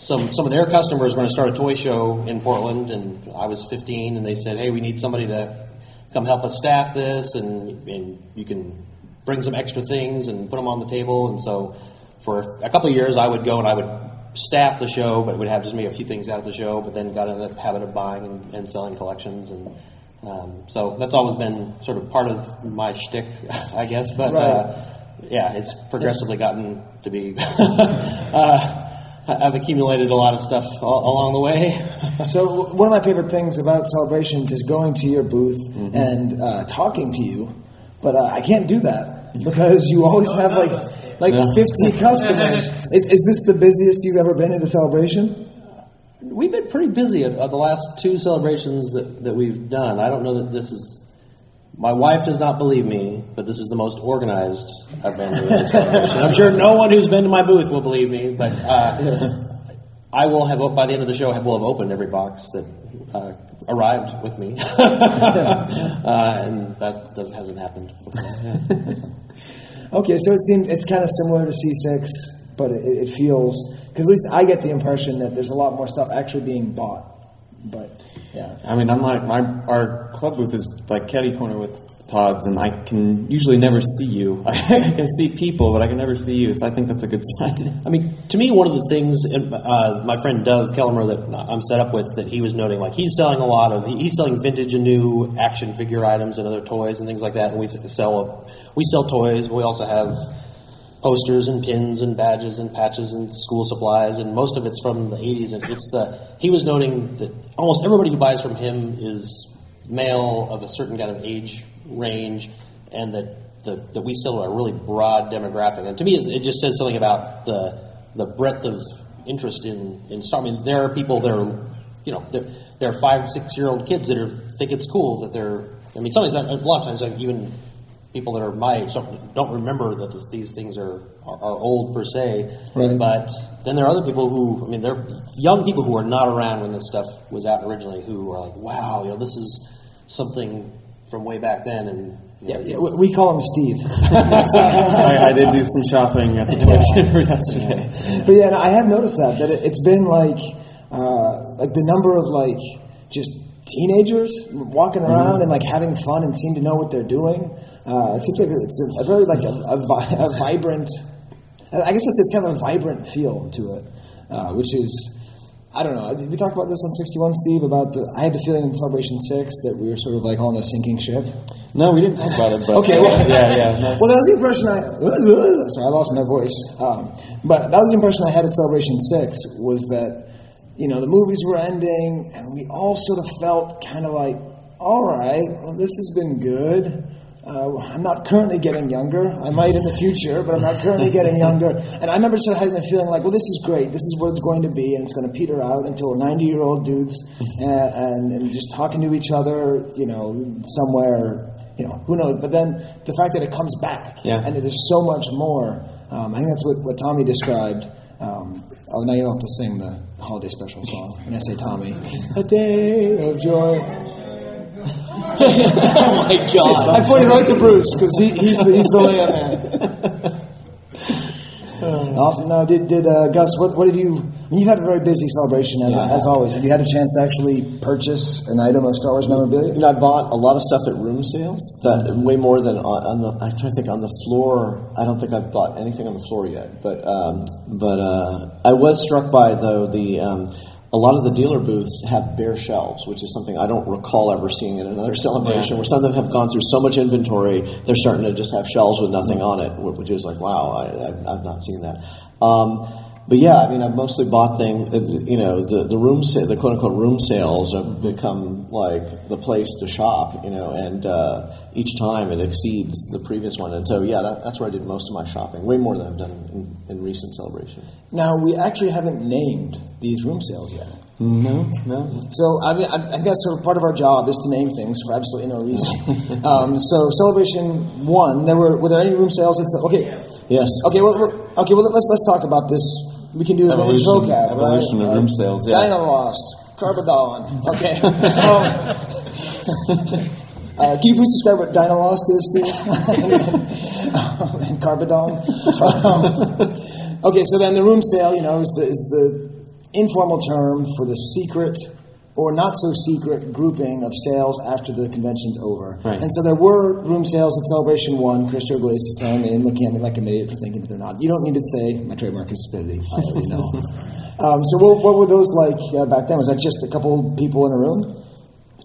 some some of their customers were going to start a toy show in Portland, and I was 15, and they said, "Hey, we need somebody to come help us staff this, and and you can bring some extra things and put them on the table." And so, for a couple of years, I would go and I would staff the show, but would have just maybe a few things out of the show. But then got in the habit of buying and, and selling collections, and um, so that's always been sort of part of my shtick, <laughs> I guess. But uh, yeah, it's progressively gotten to be. <laughs> uh, I've accumulated a lot of stuff all, along the way. <laughs> So one of my favorite things about celebrations is going to your booth Mm-hmm. and uh, talking to you, but uh, I can't do that because you always have like like Yeah. 50 <laughs> customers. <laughs> Is, is this the busiest you've ever been at a celebration? We've been pretty busy at, at the last two celebrations that, that we've done. I don't know that this is. My wife does not believe me, but this is the most organized I've been to a <laughs> celebration. I'm sure no one who's been to my booth will believe me, but uh, I will have by the end of the show. I will have opened every box that uh, arrived with me, uh, and that does, hasn't happened. Okay, so it seems it's kind of similar to C6, but it, it feels because at least I get the impression that there's a lot more stuff actually being bought. But yeah, I mean, I'm like my our club booth is like catty corner with Todd's, and I can usually never see you. <laughs> I can see people, but I can never see you. So I think that's a good sign. I mean, to me, one of the things uh, my friend Dov Kelemer that I'm set up with that he was noting, like he's selling a lot of he's selling vintage and new action figure items and other toys and things like that. And we sell we sell toys. But we also have posters and pins and badges and patches and school supplies, and most of it's from the 80s. And it's the he was noting that almost everybody who buys from him is male of a certain kind of age range, and that the, that we sell a really broad demographic. And to me, it, it just says something about the the breadth of interest in in Star. I mean, there are people that are, you know, there, there are five, six year old kids that are think it's cool that they're. I mean, sometimes a lot of times, like even people that are my age don't, don't remember that this, these things are, are, are old per se. Right. But then there are other people who, I mean, they're young people who are not around when this stuff was out originally who are like, wow, you know, this is something from way back then. And yeah, yeah we we call him Steve. <laughs> I, I did do some shopping at the toy fair <laughs> yesterday. But yeah, and I have noticed that that it, it's been like uh, like the number of like just teenagers walking around Mhm. and like having fun and seem to know what they're doing. Uh, it seems like it's a, a very like a, a, a vibrant. I guess it's, it's kind of a vibrant feel to it, uh, which is. I don't know. Did we talk about this on 61, Steve? About the I had the feeling in Celebration 6 that we were sort of like on a sinking ship. No, we didn't talk about it. But Okay, well, yeah, yeah. no. <laughs> Well, that was the impression I. <laughs> Sorry, I lost my voice. Um, but that was the impression I had at Celebration Six was that you know the movies were ending, and we all sort of felt kind of like, all right, well, this has been good. Uh, I'm not currently getting younger. I might in the future, but I'm not currently getting younger. And I remember sort of having the feeling like, well, this is great. This is what it's going to be, and it's going to peter out until 90 year old dudes and, and, and just talking to each other, you know, somewhere you know, who knows? But then the fact that it comes back Yeah. and that there's so much more, um, I think that's what, what Tommy described. Um, oh, now you don't have to sing the holiday special song. And I say, Tommy, <laughs> a day of joy. Oh my God. I pointed right to Bruce because he, he's, the, he's the <laughs> layup man. Awesome. No, did, did uh, Gus? What, what have you? You've had a very busy celebration as, as always. Have you had a chance to actually purchase an item of Star Wars memorabilia? You know, I bought a lot of stuff at room sales. That way more than on, on the. I try to think on the floor. I don't think I've bought anything on the floor yet. But um, but uh, I was struck by though the um, a lot of the dealer booths have bare shelves, which is something I don't recall ever seeing in another <laughs> celebration. Yeah. Where some of them have gone through so much inventory, they're starting to just have shelves with nothing on it, which is like, wow, I, I've, I've not seen that. Um, but yeah, I mean, I've mostly bought things. You know, the the room sa- the quote unquote room sales have become like the place to shop. You know, and uh, each time it exceeds the previous one. And so yeah, that, that's where I did most of my shopping, way more than I've done in, in recent celebrations. Now we actually haven't named these room sales yet. No, no. So I mean, I, I guess sort of part of our job is to name things for absolutely no reason. <laughs> um, so celebration one, there were were there any room sales? Okay, Yes. yes. okay, well, well, okay. Well, let's let's talk about this. We can do Evolution- vocab, evolution right? of room sales, yeah. Dynalost, Carbodon. Okay. um, <laughs> uh, can you please describe what Dynalost is, Steve? <laughs> and Carbodon. Um, okay, so then the room sale, you know, is the is the informal term for the secret or not so secret grouping of sales after the convention's over. Right. And so there were room sales at Celebration One. Chris Georgoulias is telling me and looking at me like an idiot for thinking that they're not. You don't need to say my trademark is stupidity. I already know. <laughs> um, so what, what were those like uh, back then? Was that just a couple people in a room?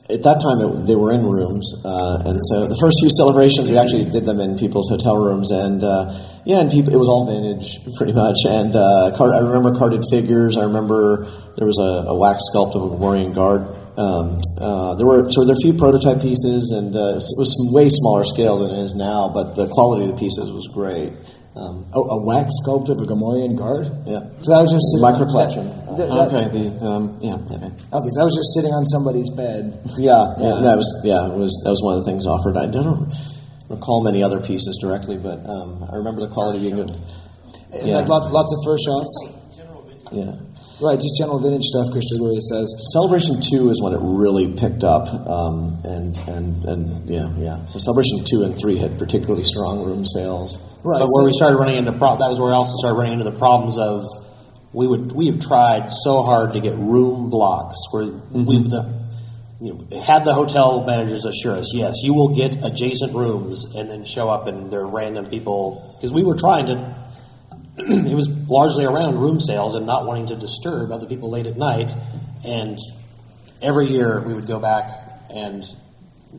At that time, it, they were in rooms, uh, and so the first few celebrations we actually did them in people's hotel rooms, and uh, yeah, and people, it was all vintage pretty much. And uh, card, I remember carded figures. I remember there was a, a wax sculpt of a Warrior Guard. Um, uh, there were so there were a few prototype pieces, and uh, it was way smaller scale than it is now, but the quality of the pieces was great. Um, oh, a wax sculpt of a Gamorrean guard. Yeah, So that was just micro collection. Th- that- Okay, the um, yeah, yeah. Okay, so that was just sitting on somebody's bed. Yeah, Yeah. yeah, that was yeah, it was that was one of the things offered. I don't recall many other pieces directly, but um, I remember the quality being good. And Yeah. Like lots, lots of first shots. Yeah. Right, just general vintage stuff. Chris Gregory says. Celebration two is when it really picked up, um, and and and yeah, yeah. So Celebration two and three had particularly strong room sales. Right. But where we started running into pro- that was where we also started running into the problems of we would we have tried so hard to get room blocks where we the you know, had the hotel managers assure us yes you will get adjacent rooms and then show up and they're random people because we were trying to <clears throat> it was largely around room sales and not wanting to disturb other people late at night and every year we would go back and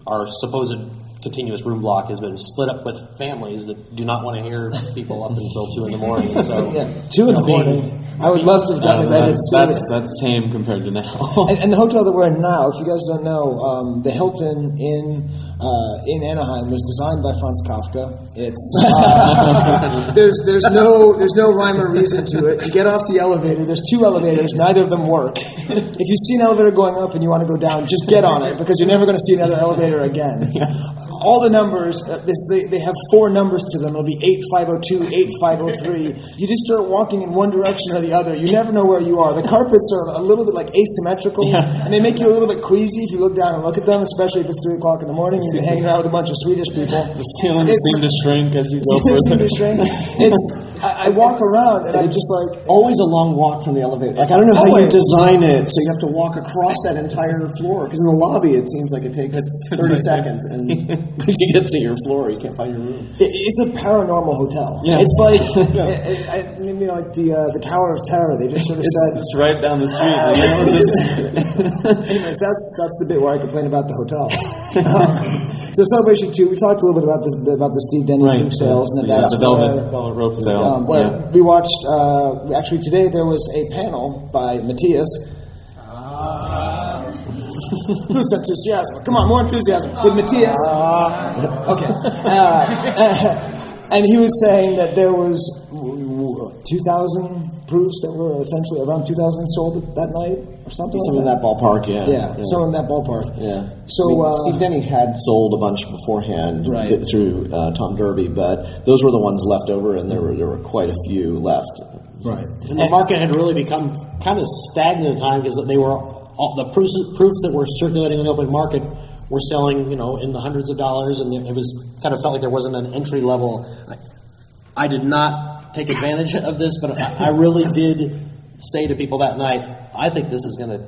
our supposed continuous room block has been split up with families that do not want to hear people up until two in the morning. So <laughs> Yeah, two in the you morning. I would love to have gotten to bed that's, that's that's tame compared to now. and, and the hotel that we're in now, if you guys don't know, um, the Hilton in uh, in Anaheim was designed by Franz Kafka. It's <laughs> uh, there's there's no there's no rhyme or reason to it. You get off the elevator. There's two elevators. Neither of them work. If you see an elevator going up and you want to go down, just get on it because you're never going to see another elevator again. <laughs> All the numbers, uh, this, they, they have four numbers to them. It'll be 8502, 8503. <laughs> You just start walking in one direction or the other. You never know where you are. The carpets are a little bit like asymmetrical, and they make you a little bit queasy if you look down and look at them, especially if it's 3 o'clock in the morning and you're hanging out with a bunch of Swedish people. <laughs> The ceilings seem to shrink as you go <laughs> further. to shrink. It's, I, I walk around and I'm just like, Always a long walk from the elevator. Like I don't know how you design it, so you have to walk across that entire floor. Because in the lobby, it seems like it takes thirty right. seconds, and <laughs> once you get to your floor, you can't find your room. It- It's a paranormal hotel. Yeah. It's like, <laughs> I, I, I mean, you know, like the uh, the Tower of Terror. They just sort of said, It's right down the street. It's just- <laughs> Anyways, that's that's the bit where I complain about the hotel. Um, so celebration two, we talked a little bit about this about the Steve Denny Right. group sales, and then Yeah, that's the velvet- velvet rope sale. Um, where Yeah. we watched. Uh, actually, today there was a panel by Matthias. Who's enthusiasm? Come on, more enthusiasm with Matthias. Okay. Uh, <laughs> and he was saying that there was 2,000 proofs that were essentially around 2,000 sold that night or something Some like in that ballpark, yeah. Yeah, so in that ballpark. Yeah. So, I mean, uh, Steve Denny had sold a bunch beforehand Right. th- through uh, Tom Derby, but those were the ones left over, and there were there were quite a few left. Right. And the market had really become kind of stagnant at the time because they were all, the proofs, proofs that were circulating in the open market were selling, you know, in the hundreds of dollars, and it was kind of felt like there wasn't an entry level. I, I did not take advantage of this, but I really did say to people that night, I think this is going to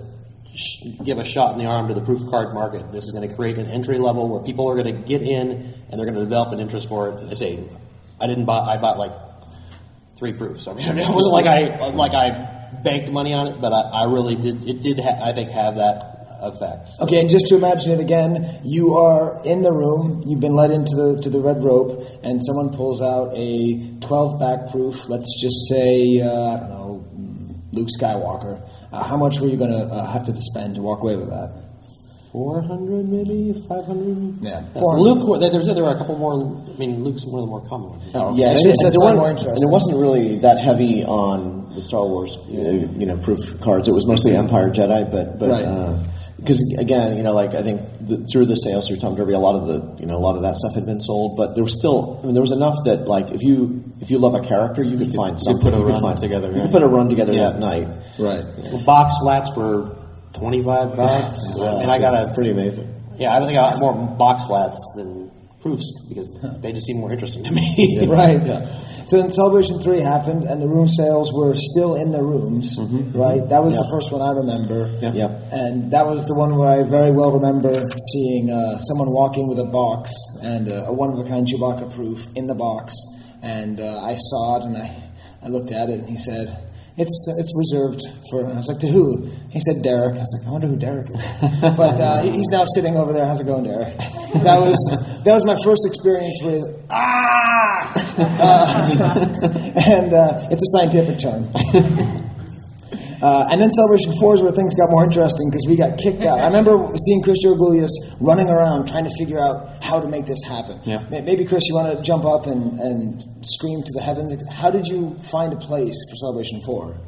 sh- give a shot in the arm to the proof card market. This is going to create an entry level where people are going to get in and they're going to develop an interest for it. I say, I didn't buy. I bought like three proofs. I mean, <laughs> it wasn't like I like I banked money on it, but I, I really did. It did, ha- I think, have that effect. Okay, and just to imagine it again, you are in the room, you've been led into the to the red rope, and someone pulls out a 12 back proof, let's just say, uh, I don't know, mm, Luke Skywalker. Uh, how much were you going to uh, have to spend to walk away with that? Four hundred, maybe five hundred. Yeah, Luke. There, there were a couple more. I mean, Luke's one of the more common ones. Oh, yeah, and, and there weren't- and it wasn't really that heavy on the Star Wars, uh, you know, proof cards. It was mostly Empire Jedi, but but Right. Because again, you know, like I think the, through the sales through Tom Derby, a lot of the you know a lot of that stuff had been sold, but there was still I mean, there was enough that like if you if you love a character, you could find could something. put a you run find, together, You could put a run together Yeah. that night. Right. Well, box flats were twenty-five bucks, That's- and I got a pretty amazing. Yeah, I think I got more box flats than proofs because they just seem more interesting to me. <laughs> right. So then Celebration 3 happened, and the room sales were still in the rooms, right? That was the first one I remember. Yeah. Yeah. And that was the one where I very well remember seeing uh, someone walking with a box and uh, a one of a kind Chewbacca proof in the box. And uh, I saw it and I, I looked at it and he said, it's, it's reserved for. I was like, to who? He said, Derek. I was like, I wonder who Derek is. but uh, he's now sitting over there. How's it going, Derek? That was that was my first experience with ah, <laughs> uh, <laughs> and uh, it's a scientific term. <laughs> Uh, and then Celebration 4 is where things got more interesting because we got kicked out. I remember seeing Chris Georgoulias running around trying to figure out how to make this happen. Yeah. Maybe, Chris, you want to jump up and, and scream to the heavens. How did you find a place for Celebration 4?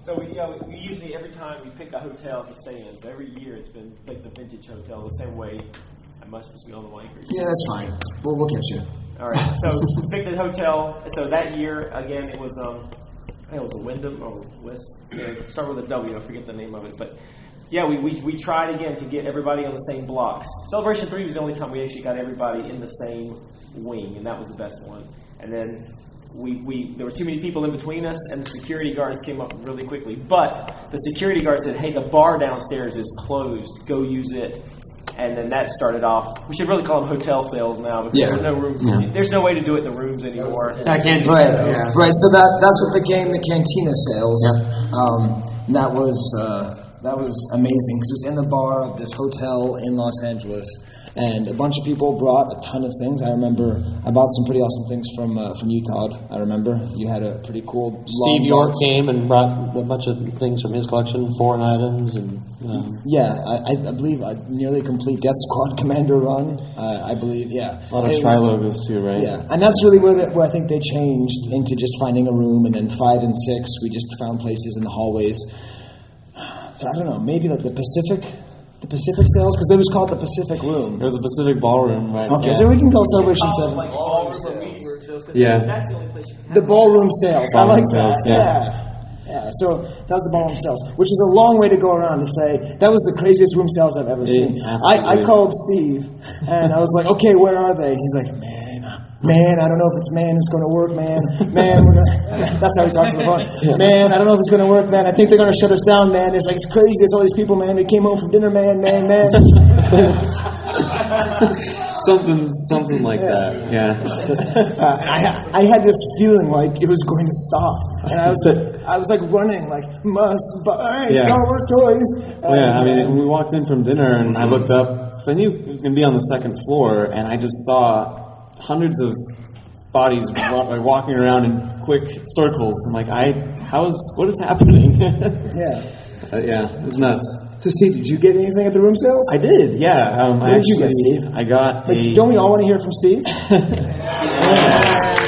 So we, you know, we usually every time we pick a hotel to stay in. So every year it's been like the vintage hotel, the same way. I must be on the mic. Yeah, that's fine. We'll, we'll catch you. All right. So we picked the hotel. So that year again, it was um, I think it was a Wyndham or West. Start with a W. I forget the name of it, but. Yeah, we, we, we tried again to get everybody on the same blocks. Celebration 3 was the only time we actually got everybody in the same wing, and that was the best one. And then we, we there were too many people in between us, and the security guards came up really quickly. But the security guard said, "Hey, the bar downstairs is closed. Go use it." And then that started off. We should really call them hotel sales now because Yeah. there's no room. Yeah. There's no way to do it in the rooms anymore. I can't. Right, right. So that that's what became the cantina sales. Um, and that was uh, that was amazing because it was in the bar of this hotel in Los Angeles, and a bunch of people brought a ton of things. I remember I bought some pretty awesome things from uh, from Utah. I remember you had a pretty cool Steve long York box. came and brought a bunch of things from his collection, foreign items, and um, Yeah, I, I I believe a nearly complete Death Squad <laughs> Commander run. Uh, I believe, yeah. A lot of It tri logos too, right? Yeah, and that's really where, the, where I think they changed into just finding a room, and then five and six, we just found places in the hallways. So I don't know, maybe like the Pacific, the Pacific sales, because it was called the Pacific Room. There was a Pacific Ballroom, right? Okay, yeah. so we can call Celebration Seven Like ballroom or meeting room Yeah. That's the only place you can have the ballroom sales. I like sales, that. yeah. Yeah. yeah. So that was the ballroom sales, which is a long way to go around to say that was the craziest room sales I've ever Yeah, seen. I, I called Steve and I was like, okay, where are they? He's like, man. Man, I don't know if it's man who's going to work, man. Man, we're gonna. <laughs> That's how he talks on the phone. Man, I don't know if it's going to work, man. I think they're going to shut us down, man. It's like it's crazy. There's all these people, man. They came home from dinner, man, man, man. <laughs> something, something like that. Yeah. Uh, I, I had this feeling like it was going to stop, and I was I was like running, like must buy Yeah. Star Wars toys. Yeah, I mean, we walked in from dinner and I looked up because I knew it was going to be on the second floor, and I just saw hundreds of bodies like walking around in quick circles. I'm like, I, how is, what is happening? <laughs> yeah. Uh, yeah, it's nuts. So, Steve, did you get anything at the room sales? I did, yeah. Um, I What did you get, Steve? I got Like, a. don't we all want to hear from Steve? No, <laughs>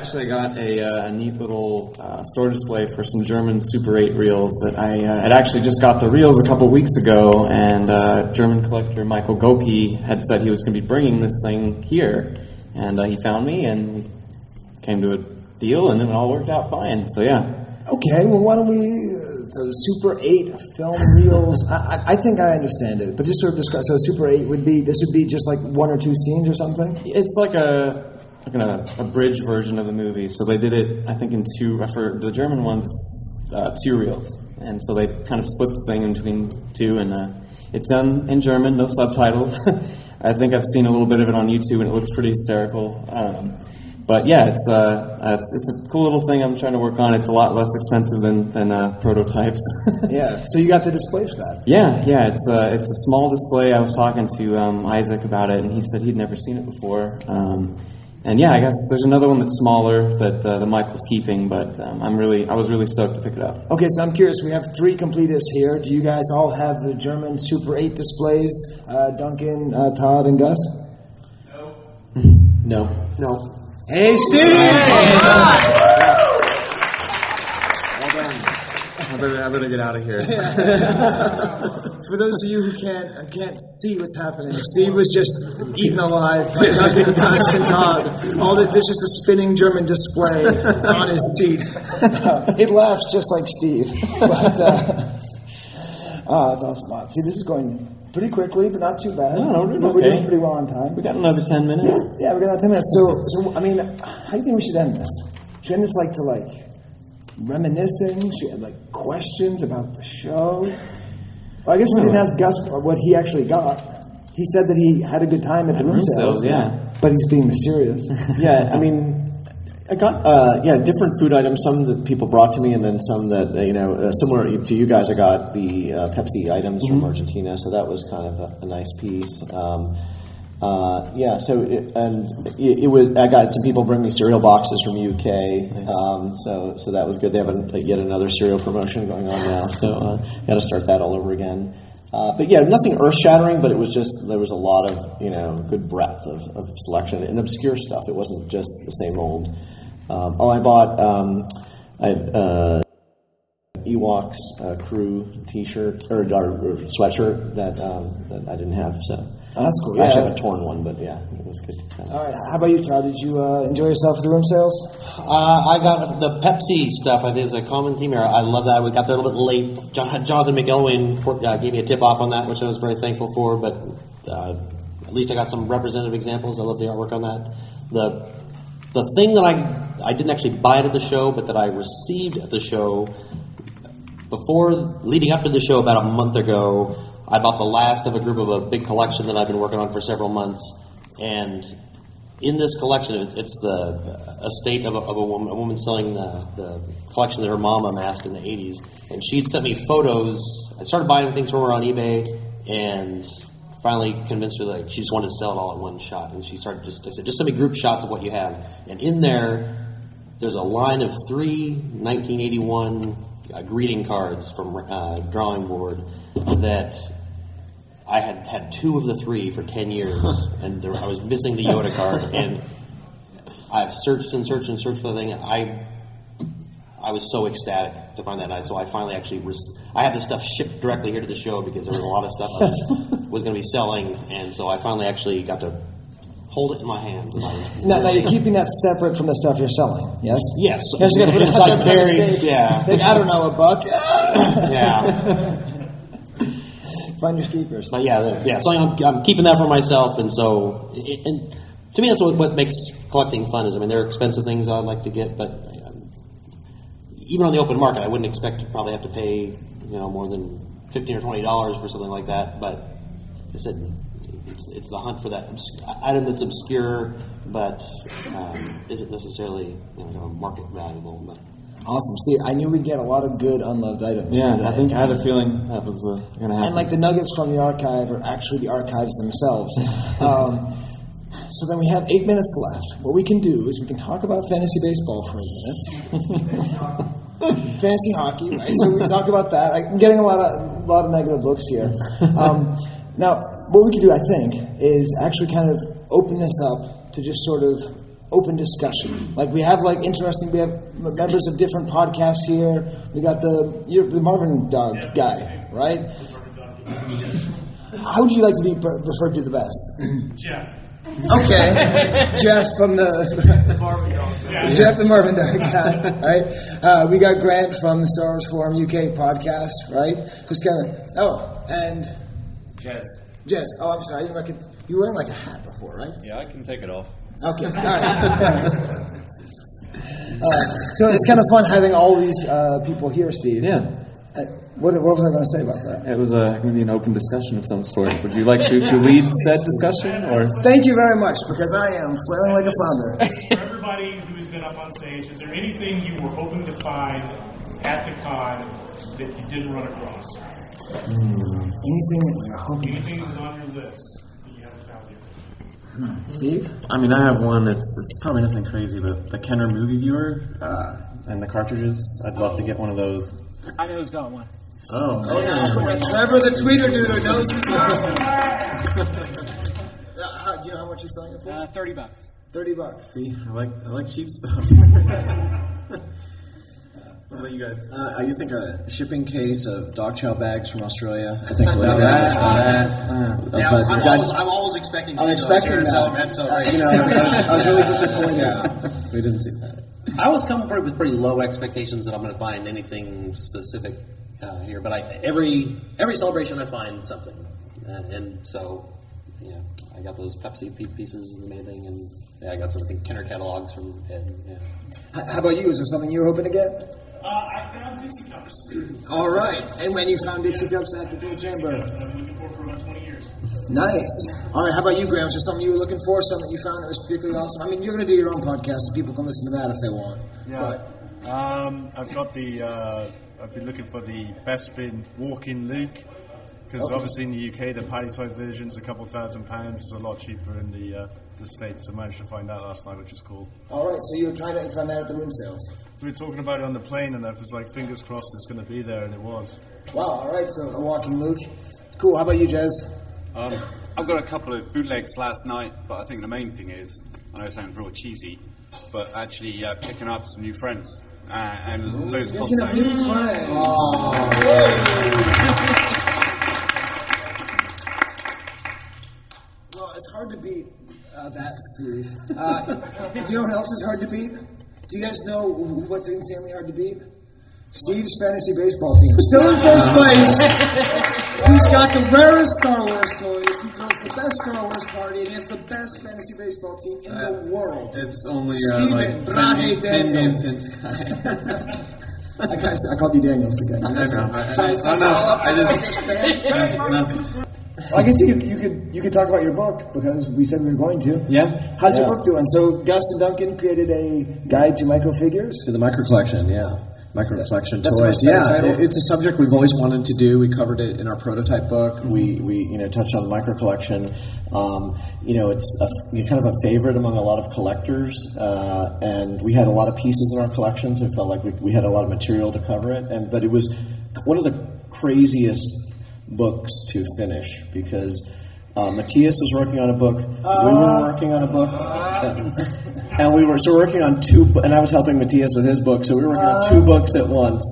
actually, I got a, uh, a neat little uh, store display for some German Super 8 reels that I uh, had actually just got the reels a couple weeks ago, and uh, German collector Michael Gopi had said he was going to be bringing this thing here, and uh, he found me and came to a deal, and it all worked out fine. So yeah, Okay, well, why don't we? Uh, so, Super Eight film reels. I, I, I think I understand it, but just sort of describe. So, Super Eight would be this would be just like one or two scenes or something. it's like a like an, a bridge version of the movie. So they did it, I think, in two. For the German ones, it's uh, two reels, and so they kind of split the thing in between two, and uh, it's done in German, no subtitles. <laughs> I think I've seen a little bit of it on YouTube, and it looks pretty hysterical. Um, but yeah, it's, uh, uh, it's it's a cool little thing I'm trying to work on. It's a lot less expensive than than uh, prototypes. <laughs> yeah. So you got the display for that. yeah, yeah, it's a it's a small display. I was talking to um, Isaac about it, and he said he'd never seen it before. Um, and yeah, I guess there's another one that's smaller that uh, that Michael's keeping, but um, I'm really I was really stoked to pick it up. Okay, so I'm curious. We have three completists here. Do you guys all have the German Super 8 displays? Uh, Duncan, uh, Todd, and Gus? No. No. No. Hey, Steve! I better, I better get out of here. <laughs> For those of you who can't uh, can't see what's happening, Steve was just eaten alive by Duncan, Gus, and Todd. All that there's just a spinning German display on his seat. <laughs> it laughs just like Steve. <laughs> But uh, oh, <laughs> that's awesome. Wow. See, this is going pretty quickly, but not too bad. No, no, we're doing We're doing pretty well on time. We got another ten minutes. Yeah, we got another ten minutes. So, so I mean, how do you think we should end this? Should we end this like to like reminiscing? Should we have like questions about the show? Well, I guess we didn't ask Gus what he actually got. He said that he had a good time at the room, room sales, sales, yeah. But he's being mysterious. <laughs> yeah, I mean, I got uh, yeah different food items. Some that people brought to me, and then some that uh, you know uh, similar to you guys. I got the uh, Pepsi items from Mhm. Argentina, so that was kind of a, a nice piece. Um, uh, yeah, so it, and it, it was. I got some people bring me cereal boxes from UK, um, so so that was good. They have a, yet another cereal promotion going on now, so uh, got to start that all over again. Uh, but yeah, nothing earth shattering, but it was just there was a lot of you know good breadth of, of selection and obscure stuff. It wasn't just the same old. Um, oh, I bought um, I uh, Ewoks uh, crew T-shirt or, or, or sweatshirt that um, that I didn't have. So Oh, that's cool. I actually have a torn one, but yeah, it was good. All right. How about you, Todd? Did you uh, enjoy yourself at the room sales? Uh, I got the Pepsi stuff. I think is a common theme here. I love that. We got there a little bit late. John, Jonathan McElwain for, uh, gave me a tip off on that, which I was very thankful for. But uh, at least I got some representative examples. I love the artwork on that. The the thing that I I didn't actually buy it at the show, but that I received at the show before leading up to the show about a month ago, I bought the last of a group of a big collection that I've been working on for several months, and in this collection, it's the estate of a, of a woman, a woman selling the, the collection that her mom amassed in the '80s, and she'd sent me photos. I started buying things from her on eBay, and finally convinced her that she just wanted to sell it all at one shot. And she started just I said, just send me group shots of what you have, and in there there's a line of three 1981 uh, greeting cards from uh, drawing board that I had had two of the three for 10 years, and there, I was missing the Yoda card, <laughs> and I've searched and searched and searched for the thing. I I was so ecstatic to find that night, so I finally actually rec- I had the stuff shipped directly here to the show because there was a lot of stuff I was, <laughs> was going to be selling, and so I finally actually got to hold it in my hands. And I was Now, now you're keeping that separate from the stuff you're selling, yes? Yes. You're just gonna put it It's out like there by very- mistake. yeah. Like, I don't know, a buck. <laughs> yeah. Find your keepers. But yeah, yeah. So I'm, I'm keeping that for myself, and so it, and to me, that's what, what makes collecting fun. Is I mean, there are expensive things I'd like to get, but um, even on the open market, I wouldn't expect to probably have to pay you know more than fifteen or twenty dollars for something like that. But I said it's, it's the hunt for that item that's obscure, but um, isn't necessarily you know market valuable. But Awesome. See, I knew we'd get a lot of good unloved items. Yeah, today. I think I had a feeling that was uh, going to happen. And like the nuggets from the archive are actually the archives themselves. <laughs> um, so then we have eight minutes left. What we can do is we can talk about fantasy baseball for a minute. <laughs> fantasy hockey, right? So we can talk about that. I'm getting a lot of a lot of negative looks here. Um, now, what we can do, I think, is actually kind of open this up to just sort of open discussion. Like we have like interesting. We have members of different podcasts here. We got the you're the Marvin Dog guy, right? How would you like to be per- referred to the best? Jeff. Okay, <laughs> Jeff from the, the Marvin Dog. Yeah. Jeff the Marvin Dog guy, right? Uh, we got Grant from the Star Wars Forum UK podcast, right? Just kind of oh, and Jez. Jess. Oh, I'm sorry, I didn't recognize you were wearing like a hat before, right? Yeah, I can take it off. Okay, all right. <laughs> Uh, so it's kind of fun having all these uh, people here, Steve. Yeah. Uh, what, what was I going to say about that? It was uh, going to be an open discussion of some sort. Would you like to, to lead said discussion, or Thank you very much, because I am flailing like a flounder. For everybody who's been up on stage, is there anything you were hoping to find at the con that you didn't run across? Anything that we were hoping. Anything that was on your list that you haven't found yet? Steve? I mean, I have one. It's it's probably nothing crazy. The the Kenner movie viewer uh, and the cartridges. I'd love to get one of those. I know who's got one. Oh, Trevor the tweeter dude knows who's Uh, <laughs> how, do you know how much you're selling it for? Uh, Thirty bucks. Thirty bucks. See, I like I like cheap stuff. <laughs> what about you guys? Uh, you think a shipping case of dog chow bags from Australia? I think would No, be that- uh, that- uh, Yeah, I'm, we got- always, I'm always expecting to I'm see those expecting here that. So, Uh, you know, I was, I was really <laughs> disappointed. We didn't see that. I always come pretty, with pretty low expectations that I'm going to find anything specific uh, here, but I, every every celebration I find something, and, and so yeah, I got those Pepsi pieces and the main thing, and yeah, I got some I think Kenner catalogs from Ed. Yeah. How about you? Is there something you were hoping to get? Uh, I found Dixie cups. <clears throat> All right. And when you found Dixie Cups at the Dual Chamber? I've been looking for for about 20 years. Nice. All right. How about you, Graham? Is there something you were looking for? Something that you found that was particularly awesome? I mean, you're going to do your own podcast, so people can listen to that if they want. Yeah. Um, I've got the. Uh, I've been looking for the Bespin walk-in Luke because Okay. obviously in the UK the Palitoy version's a couple thousand pounds. It's a lot cheaper in the uh, the states. I managed to find that last night, which is cool. All right. So you were trying to find that at the room sales. We were talking about it on the plane, and I was like, fingers crossed it's going to be there, and it was. Wow. All right. So a walking Luke. Cool. How about you, Jez? Um, I've got a couple of bootlegs last night, but I think the main thing is, I know it sounds real cheesy, but actually uh, picking up some new friends uh, and loads of Picking up contacts. new friends. <laughs> Well, it's hard to beat uh, that, Steve. Uh, do you know what else is hard to beat? Do you guys know what's insanely hard to beat? Steve's fantasy baseball team. Still in first place. <laughs> He's got the rarest Star Wars toys. He throws the best Star Wars party, and he has the best fantasy baseball team in the world. It's only uh, Steven like Brahe 10, ten games in Sky. <laughs> I, I called you Daniels again. I know. I- So- I- so- I so know. I just- Lakers <laughs> fan. Nothing. Well, I guess you could you could you could talk about your book because we said we were going to. Yeah. How's Yeah. your book doing? So Gus and Duncan created a guide to micro figures. To the micro collection, yeah. Micro collection That's a toys. Yeah, title. it's a subject we've always wanted to do. We covered it in our prototype book. We, we you know touched on the micro collection. Um, you know, it's a, kind of a favorite among a lot of collectors, uh, and we had a lot of pieces in our collection, so it felt like we, we had a lot of material to cover it. And but it was one of the craziest books to finish because. Uh, Matthias was working on a book. we were working on a book. <laughs> And we were so working on two, and I was helping Matthias with his book. So we were working on two books at once,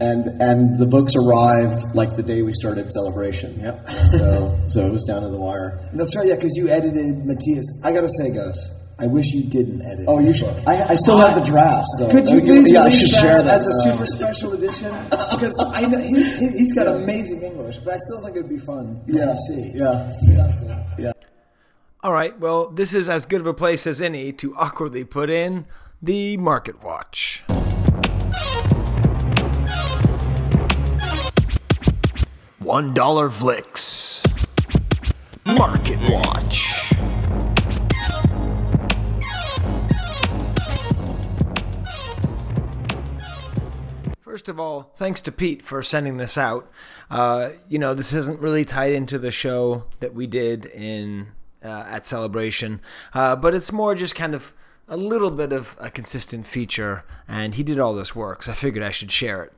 and and the books arrived like the day we started celebration. Yep. So so it was down to the wire. That's right, yeah, because you edited Matthias. I gotta say, Gus, I wish you didn't edit. Oh, you should. I, I still have the drafts though. Could you please yeah, release that, share that as a uh, super special edition? <laughs> Because I know he, he, he's got amazing English, but I still think it would be fun for Yeah. see. Yeah. yeah, yeah. All right, well, this is as good of a place as any to awkwardly put in the Market Watch. One dollar Vlix. Market Watch. First of all, thanks to Pete for sending this out. Uh, you know, this isn't really tied into the show that we did in uh, at Celebration, uh, but it's more just kind of a little bit of a consistent feature. And he did all this work, so I figured I should share it.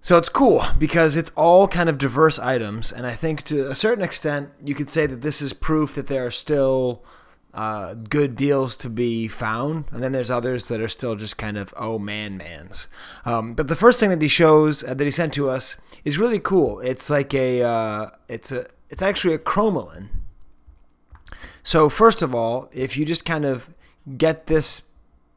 So it's cool because it's all kind of diverse items, and I think to a certain extent you could say that this is proof that there are still uh, good deals to be found, and then there's others that are still just kind of oh man mans. Um, but the first thing that he shows uh, that he sent to us is really cool. It's like a uh, it's a it's actually a chromalin. So first of all, if you just kind of get this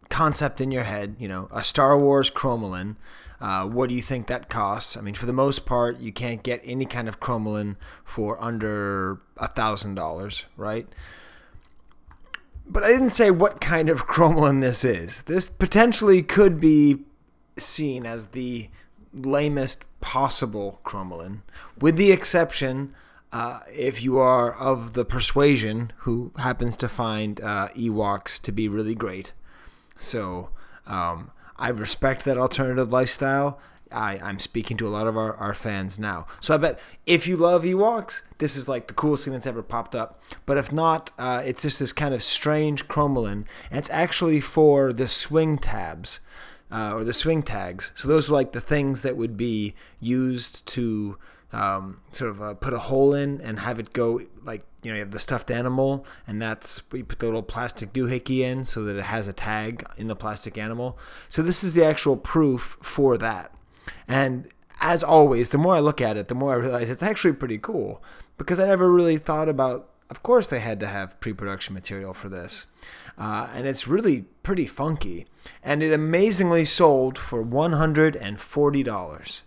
concept in your head, you know, a Star Wars chromalin. Uh, what do you think that costs? I mean, for the most part, you can't get any kind of chromalin for under a thousand dollars, right? But I didn't say what kind of <laughs> chromalin this is. This potentially could be seen as the lamest possible chromalin, with the exception uh, if you are of the persuasion who happens to find uh, Ewoks to be really great. So um, I respect that alternative lifestyle. I, I'm speaking to a lot of our, our fans now. So I bet if you love Ewoks, this is like the coolest thing that's ever popped up. But if not, uh, it's just this kind of strange chromalin. And it's actually for the swing tabs uh, or the swing tags. So those were like the things that would be used to um, sort of uh, put a hole in and have it go like you know you have the stuffed animal and that's you put the little plastic doohickey in so that it has a tag in the plastic animal. So this is the actual proof for that. And as always, the more I look at it, the more I realize it's actually pretty cool because I never really thought about. Of course, they had to have pre-production material for this, uh, and it's really pretty funky. And it amazingly sold for one hundred and forty dollars.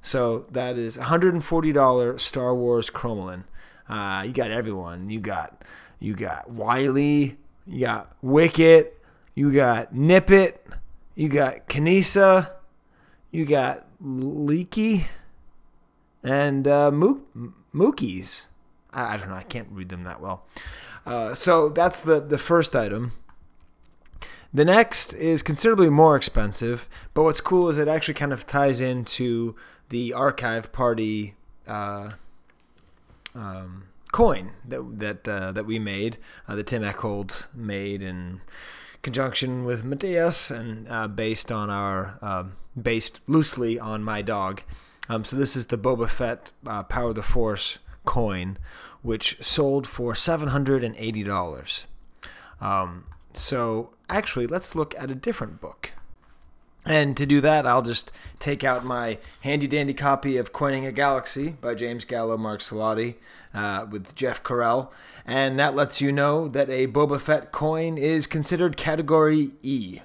So that is $140 Star Wars Chromalin. Uh, you got everyone. You got you got Wiley, you got Wicket, you got Nippet, you got Kanisa, you got Leaky, and uh, Mook, Mookies. I, I don't know. I can't read them that well. Uh, so that's the the first item. The next is considerably more expensive, but what's cool is it actually kind of ties into the archive party uh, um, coin that that uh, that we made, uh, that Tim Eckhold made in conjunction with Matthias, and uh, based on our um, based loosely on my dog. Um, so this is the Boba Fett uh, Power of the Force coin, which sold for seven hundred and eighty dollars. Um, so actually, let's look at a different book. And to do that, I'll just take out my handy dandy copy of Coining a Galaxy by James Gallo Mark Salati uh, with Jeff Carell. And that lets you know that a Boba Fett coin is considered category E.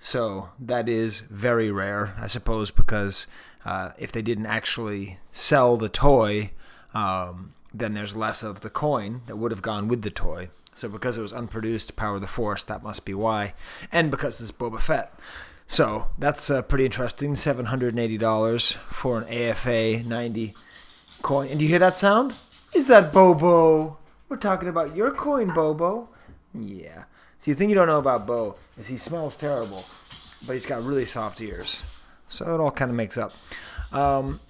So that is very rare, I suppose, because uh, if they didn't actually sell the toy, um, then there's less of the coin that would have gone with the toy. So because it was unproduced, Power of the Force, that must be why. And because it's Boba Fett. So that's uh, pretty interesting. Seven hundred and eighty dollars for an AFA ninety coin. And do you hear that sound? Is that Bobo? We're talking about your coin, Bobo. Yeah. See, the thing you don't know about Bo is he smells terrible, but he's got really soft ears. So it all kind of makes up. Um,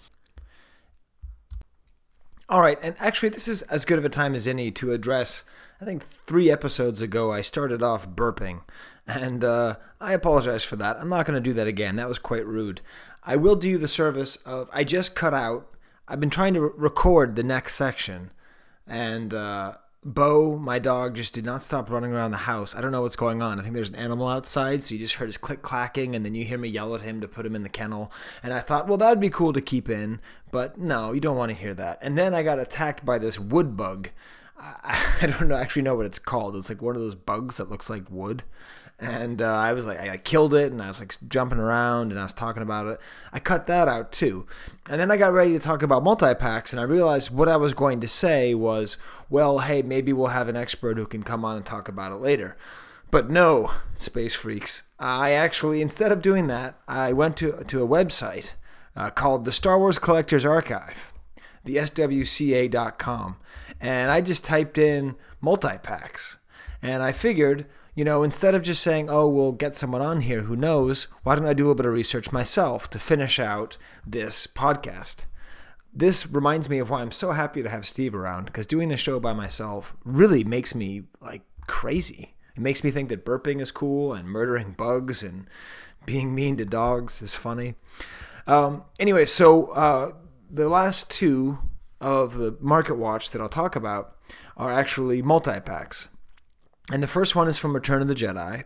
all right, and actually, this is as good of a time as any to address. I think three episodes ago, I started off burping, and uh, I apologize for that. I'm not going to do that again. That was quite rude. I will do you the service of I just cut out. I've been trying to re- record the next section, and uh, Bo, my dog, just did not stop running around the house. I don't know what's going on. I think there's an animal outside, so you just heard his click clacking, and then you hear me yell at him to put him in the kennel. And I thought, well, that would be cool to keep in, but no, you don't want to hear that. And then I got attacked by this wood bug. I, <laughs> I don't know, actually know what it's called. It's like one of those bugs that looks like wood. And uh, I was like, I, killed it, and I was like jumping around, and I was talking about it. I cut that out too. And then I got ready to talk about multi packs, and I realized what I was going to say was, well, hey, maybe we'll have an expert who can come on and talk about it later. But no, space freaks. I actually, instead of doing that, I went to to a website uh, called the Star Wars Collectors Archive, the SWCA.com, and I just typed in multi packs, and I figured you know, instead of just saying, oh, we'll get someone on here who knows, why don't I do a little bit of research myself to finish out this podcast? This reminds me of why I'm so happy to have Steve around because doing the show by myself really makes me like crazy. It makes me think that burping is cool and murdering bugs and being mean to dogs is funny. Um, anyway, so uh, the last two of the Market Watch that I'll talk about are actually multi packs. And the first one is from Return of the Jedi.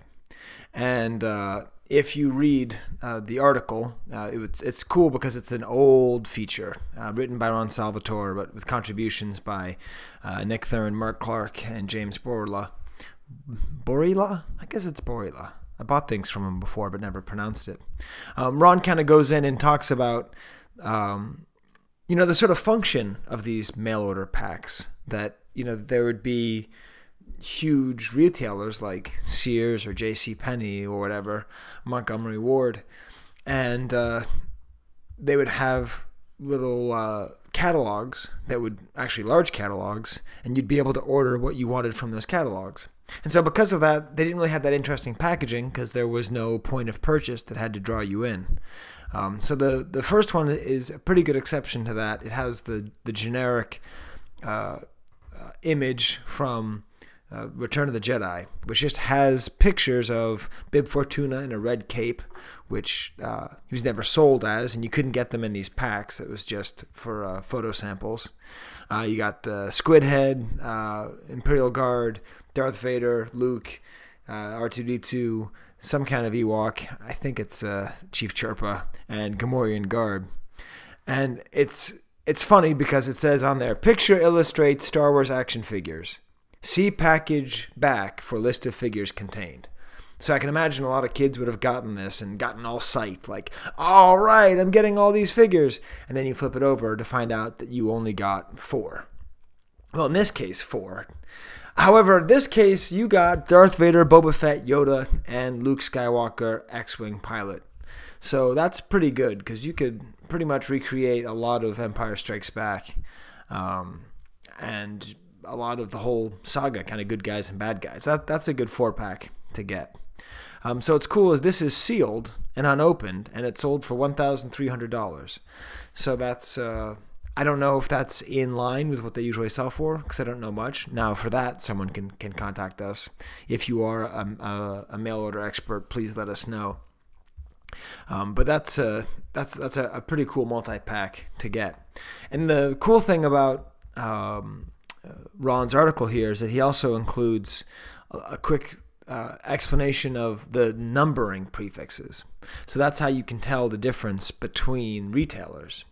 And uh, if you read uh, the article, uh, it, it's cool because it's an old feature uh, written by Ron Salvatore, but with contributions by uh, Nick Thurn, Mark Clark, and James Borla. Borila? I guess it's Borila. I bought things from him before, but never pronounced it. Um, Ron kind of goes in and talks about, um, you know, the sort of function of these mail order packs. That you know there would be huge retailers like Sears or J.C. Penney or whatever, Montgomery Ward, and uh, they would have little uh, catalogs that would actually large catalogs, and you'd be able to order what you wanted from those catalogs. And so, because of that, they didn't really have that interesting packaging because there was no point of purchase that had to draw you in. Um, so the the first one is a pretty good exception to that. It has the the generic uh, uh, image from uh, Return of the Jedi, which just has pictures of Bib Fortuna in a red cape, which uh, he was never sold as, and you couldn't get them in these packs. It was just for uh, photo samples. Uh, you got uh, Squidhead, uh, Imperial Guard, Darth Vader, Luke, R2D2, some kind of Ewok. I think it's Chief Chirpa and Gamorrean Guard, and it's it's funny because it says on there, picture illustrates Star Wars action figures. See package back for list of figures contained. So I can imagine a lot of kids would have gotten this and gotten all psyched, like, all right, I'm getting all these figures. And then you flip it over to find out that you only got four. Well, in this case, four. However, in this case, you got Darth Vader, Boba Fett, Yoda, and Luke Skywalker, X Wing pilot. So that's pretty good because you could pretty much recreate a lot of Empire Strikes Back. Um, and a lot of the whole saga, kind of good guys and bad guys. That that's a good four pack to get. Um, so it's cool as this is sealed and unopened, and it's sold for one thousand three hundred dollars. So that's uh, I don't know if that's in line with what they usually sell for because I don't know much. Now for that, someone can can contact us. If you are a, a, a mail order expert, please let us know. Um, but that's a that's that's a, a pretty cool multi pack to get. And the cool thing about um, Ron's article here is that he also includes a, quick uh, explanation of the numbering prefixes. So that's how you can tell the difference between retailers.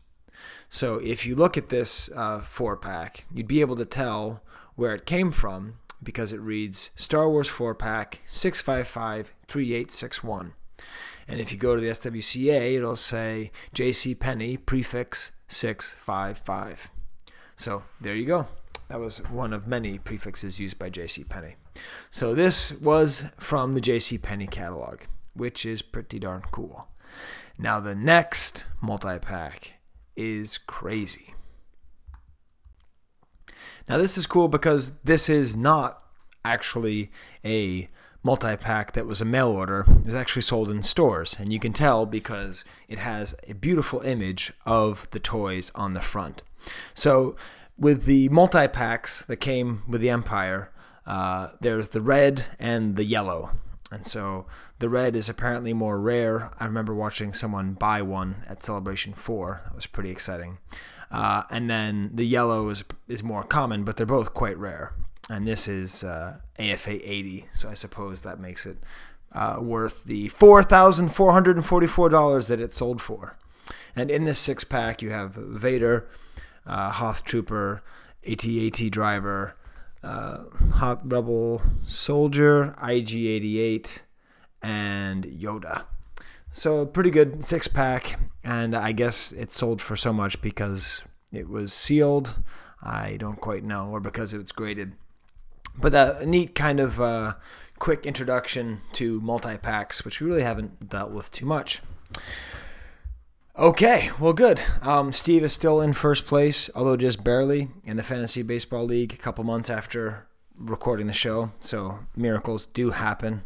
So if you look at this uh, four pack, you'd be able to tell where it came from because it reads Star Wars four pack 655 3861. And if you go to the SWCA, it'll say JC Penney prefix 655. So there you go. That was one of many prefixes used by J.C. Penney. So this was from the J.C. Penney catalog, which is pretty darn cool. Now the next multi-pack is crazy. Now this is cool because this is not actually a multi-pack that was a mail order. It was actually sold in stores, and you can tell because it has a beautiful image of the toys on the front. So with the multi packs that came with the Empire, uh, there's the red and the yellow. And so the red is apparently more rare. I remember watching someone buy one at Celebration 4. That was pretty exciting. Uh, and then the yellow is, is more common, but they're both quite rare. And this is uh, AFA 80, so I suppose that makes it uh, worth the $4,444 that it sold for. And in this six pack, you have Vader, uh, Hoth Trooper, AT-AT Driver, uh, Hoth Rebel Soldier, IG-88, and Yoda. So pretty good six pack, and I guess it sold for so much because it was sealed. I don't quite know, or because it was graded. But a neat kind of uh, quick introduction to multi packs, which we really haven't dealt with too much. Okay, well, good. Um, Steve is still in first place, although just barely, in the Fantasy Baseball League a couple months after recording the show. So miracles do happen.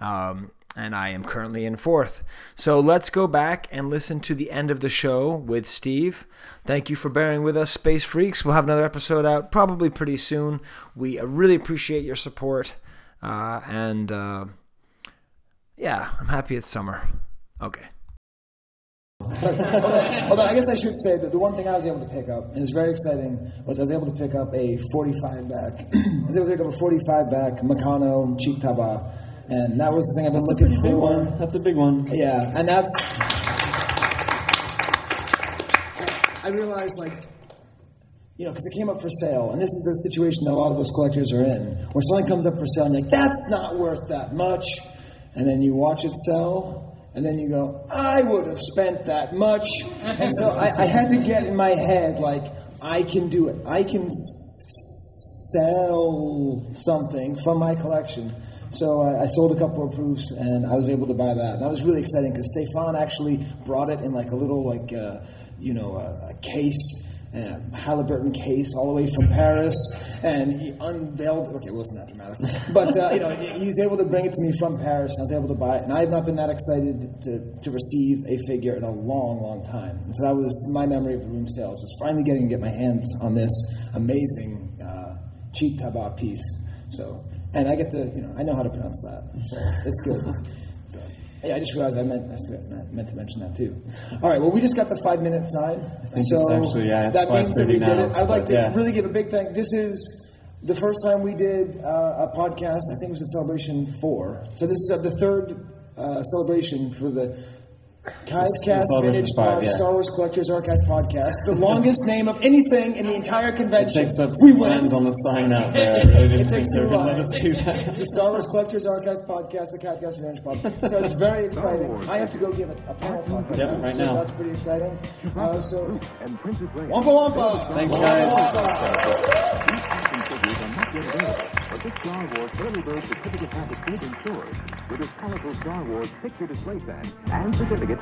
Um, and I am currently in fourth. So let's go back and listen to the end of the show with Steve. Thank you for bearing with us, Space Freaks. We'll have another episode out probably pretty soon. We really appreciate your support. Uh, and uh, yeah, I'm happy it's summer. Okay. Although I guess I should say that the one thing I was able to pick up, and it's very exciting, was I was able to pick up a 45 back. <clears throat> I was able to pick up a 45 back Meccano Cheek Taba, and that was the thing I've been That's looking a big for. one. That's a big one. Yeah, and that's. I realized, like, you know, because it came up for sale, and this is the situation that a lot of us collectors are in, where something comes up for sale, and you're like, that's not worth that much, and then you watch it sell, and then you go, I would have spent that much. And so I, I had to get in my head, like, I can do it. I can s- sell something from my collection. So I, I sold a couple of proofs, and I was able to buy that. And that was really exciting because Stefan actually brought it in like a little, like, uh, you know, a, a case and a Halliburton case all the way from Paris, and he unveiled. Okay, it wasn't that dramatic, but uh, you know, he was able to bring it to me from Paris, and I was able to buy it. And I have not been that excited to, to receive a figure in a long, long time. And so that was my memory of the room sales was finally getting to get my hands on this amazing uh, cheek taba piece. So, and I get to, you know, I know how to pronounce that, so it's good. Yeah, I just realized I meant I meant to mention that too. All right, well, we just got the five minute sign, so actually- yeah, that means that we 5:30 did now, it. I'd like to yeah. really give a big thank. This is the first time we did uh, a podcast. I think it was at Celebration Four. So this is uh, the third uh, celebration for the Kivecast Celebration Vintage five, Pod yeah. Star Wars Collectors Archive Podcast. The longest name of anything in the entire It convention. takes up we two win. lines on the sign out there. <laughs> It takes think two they would let lines. do that. the Star Wars Collectors Archive podcast, the Catcast Revenge Pod. So it's very exciting. I have to go give a, a panel talk right Yep, now. right so now. that's pretty exciting. Uh, so, Wampa Wampa! Thanks, guys. Wampa! figures are not yet available, but this Star Wars early bird certificate package is in stores with its colorful Star Wars picture display stand and certificate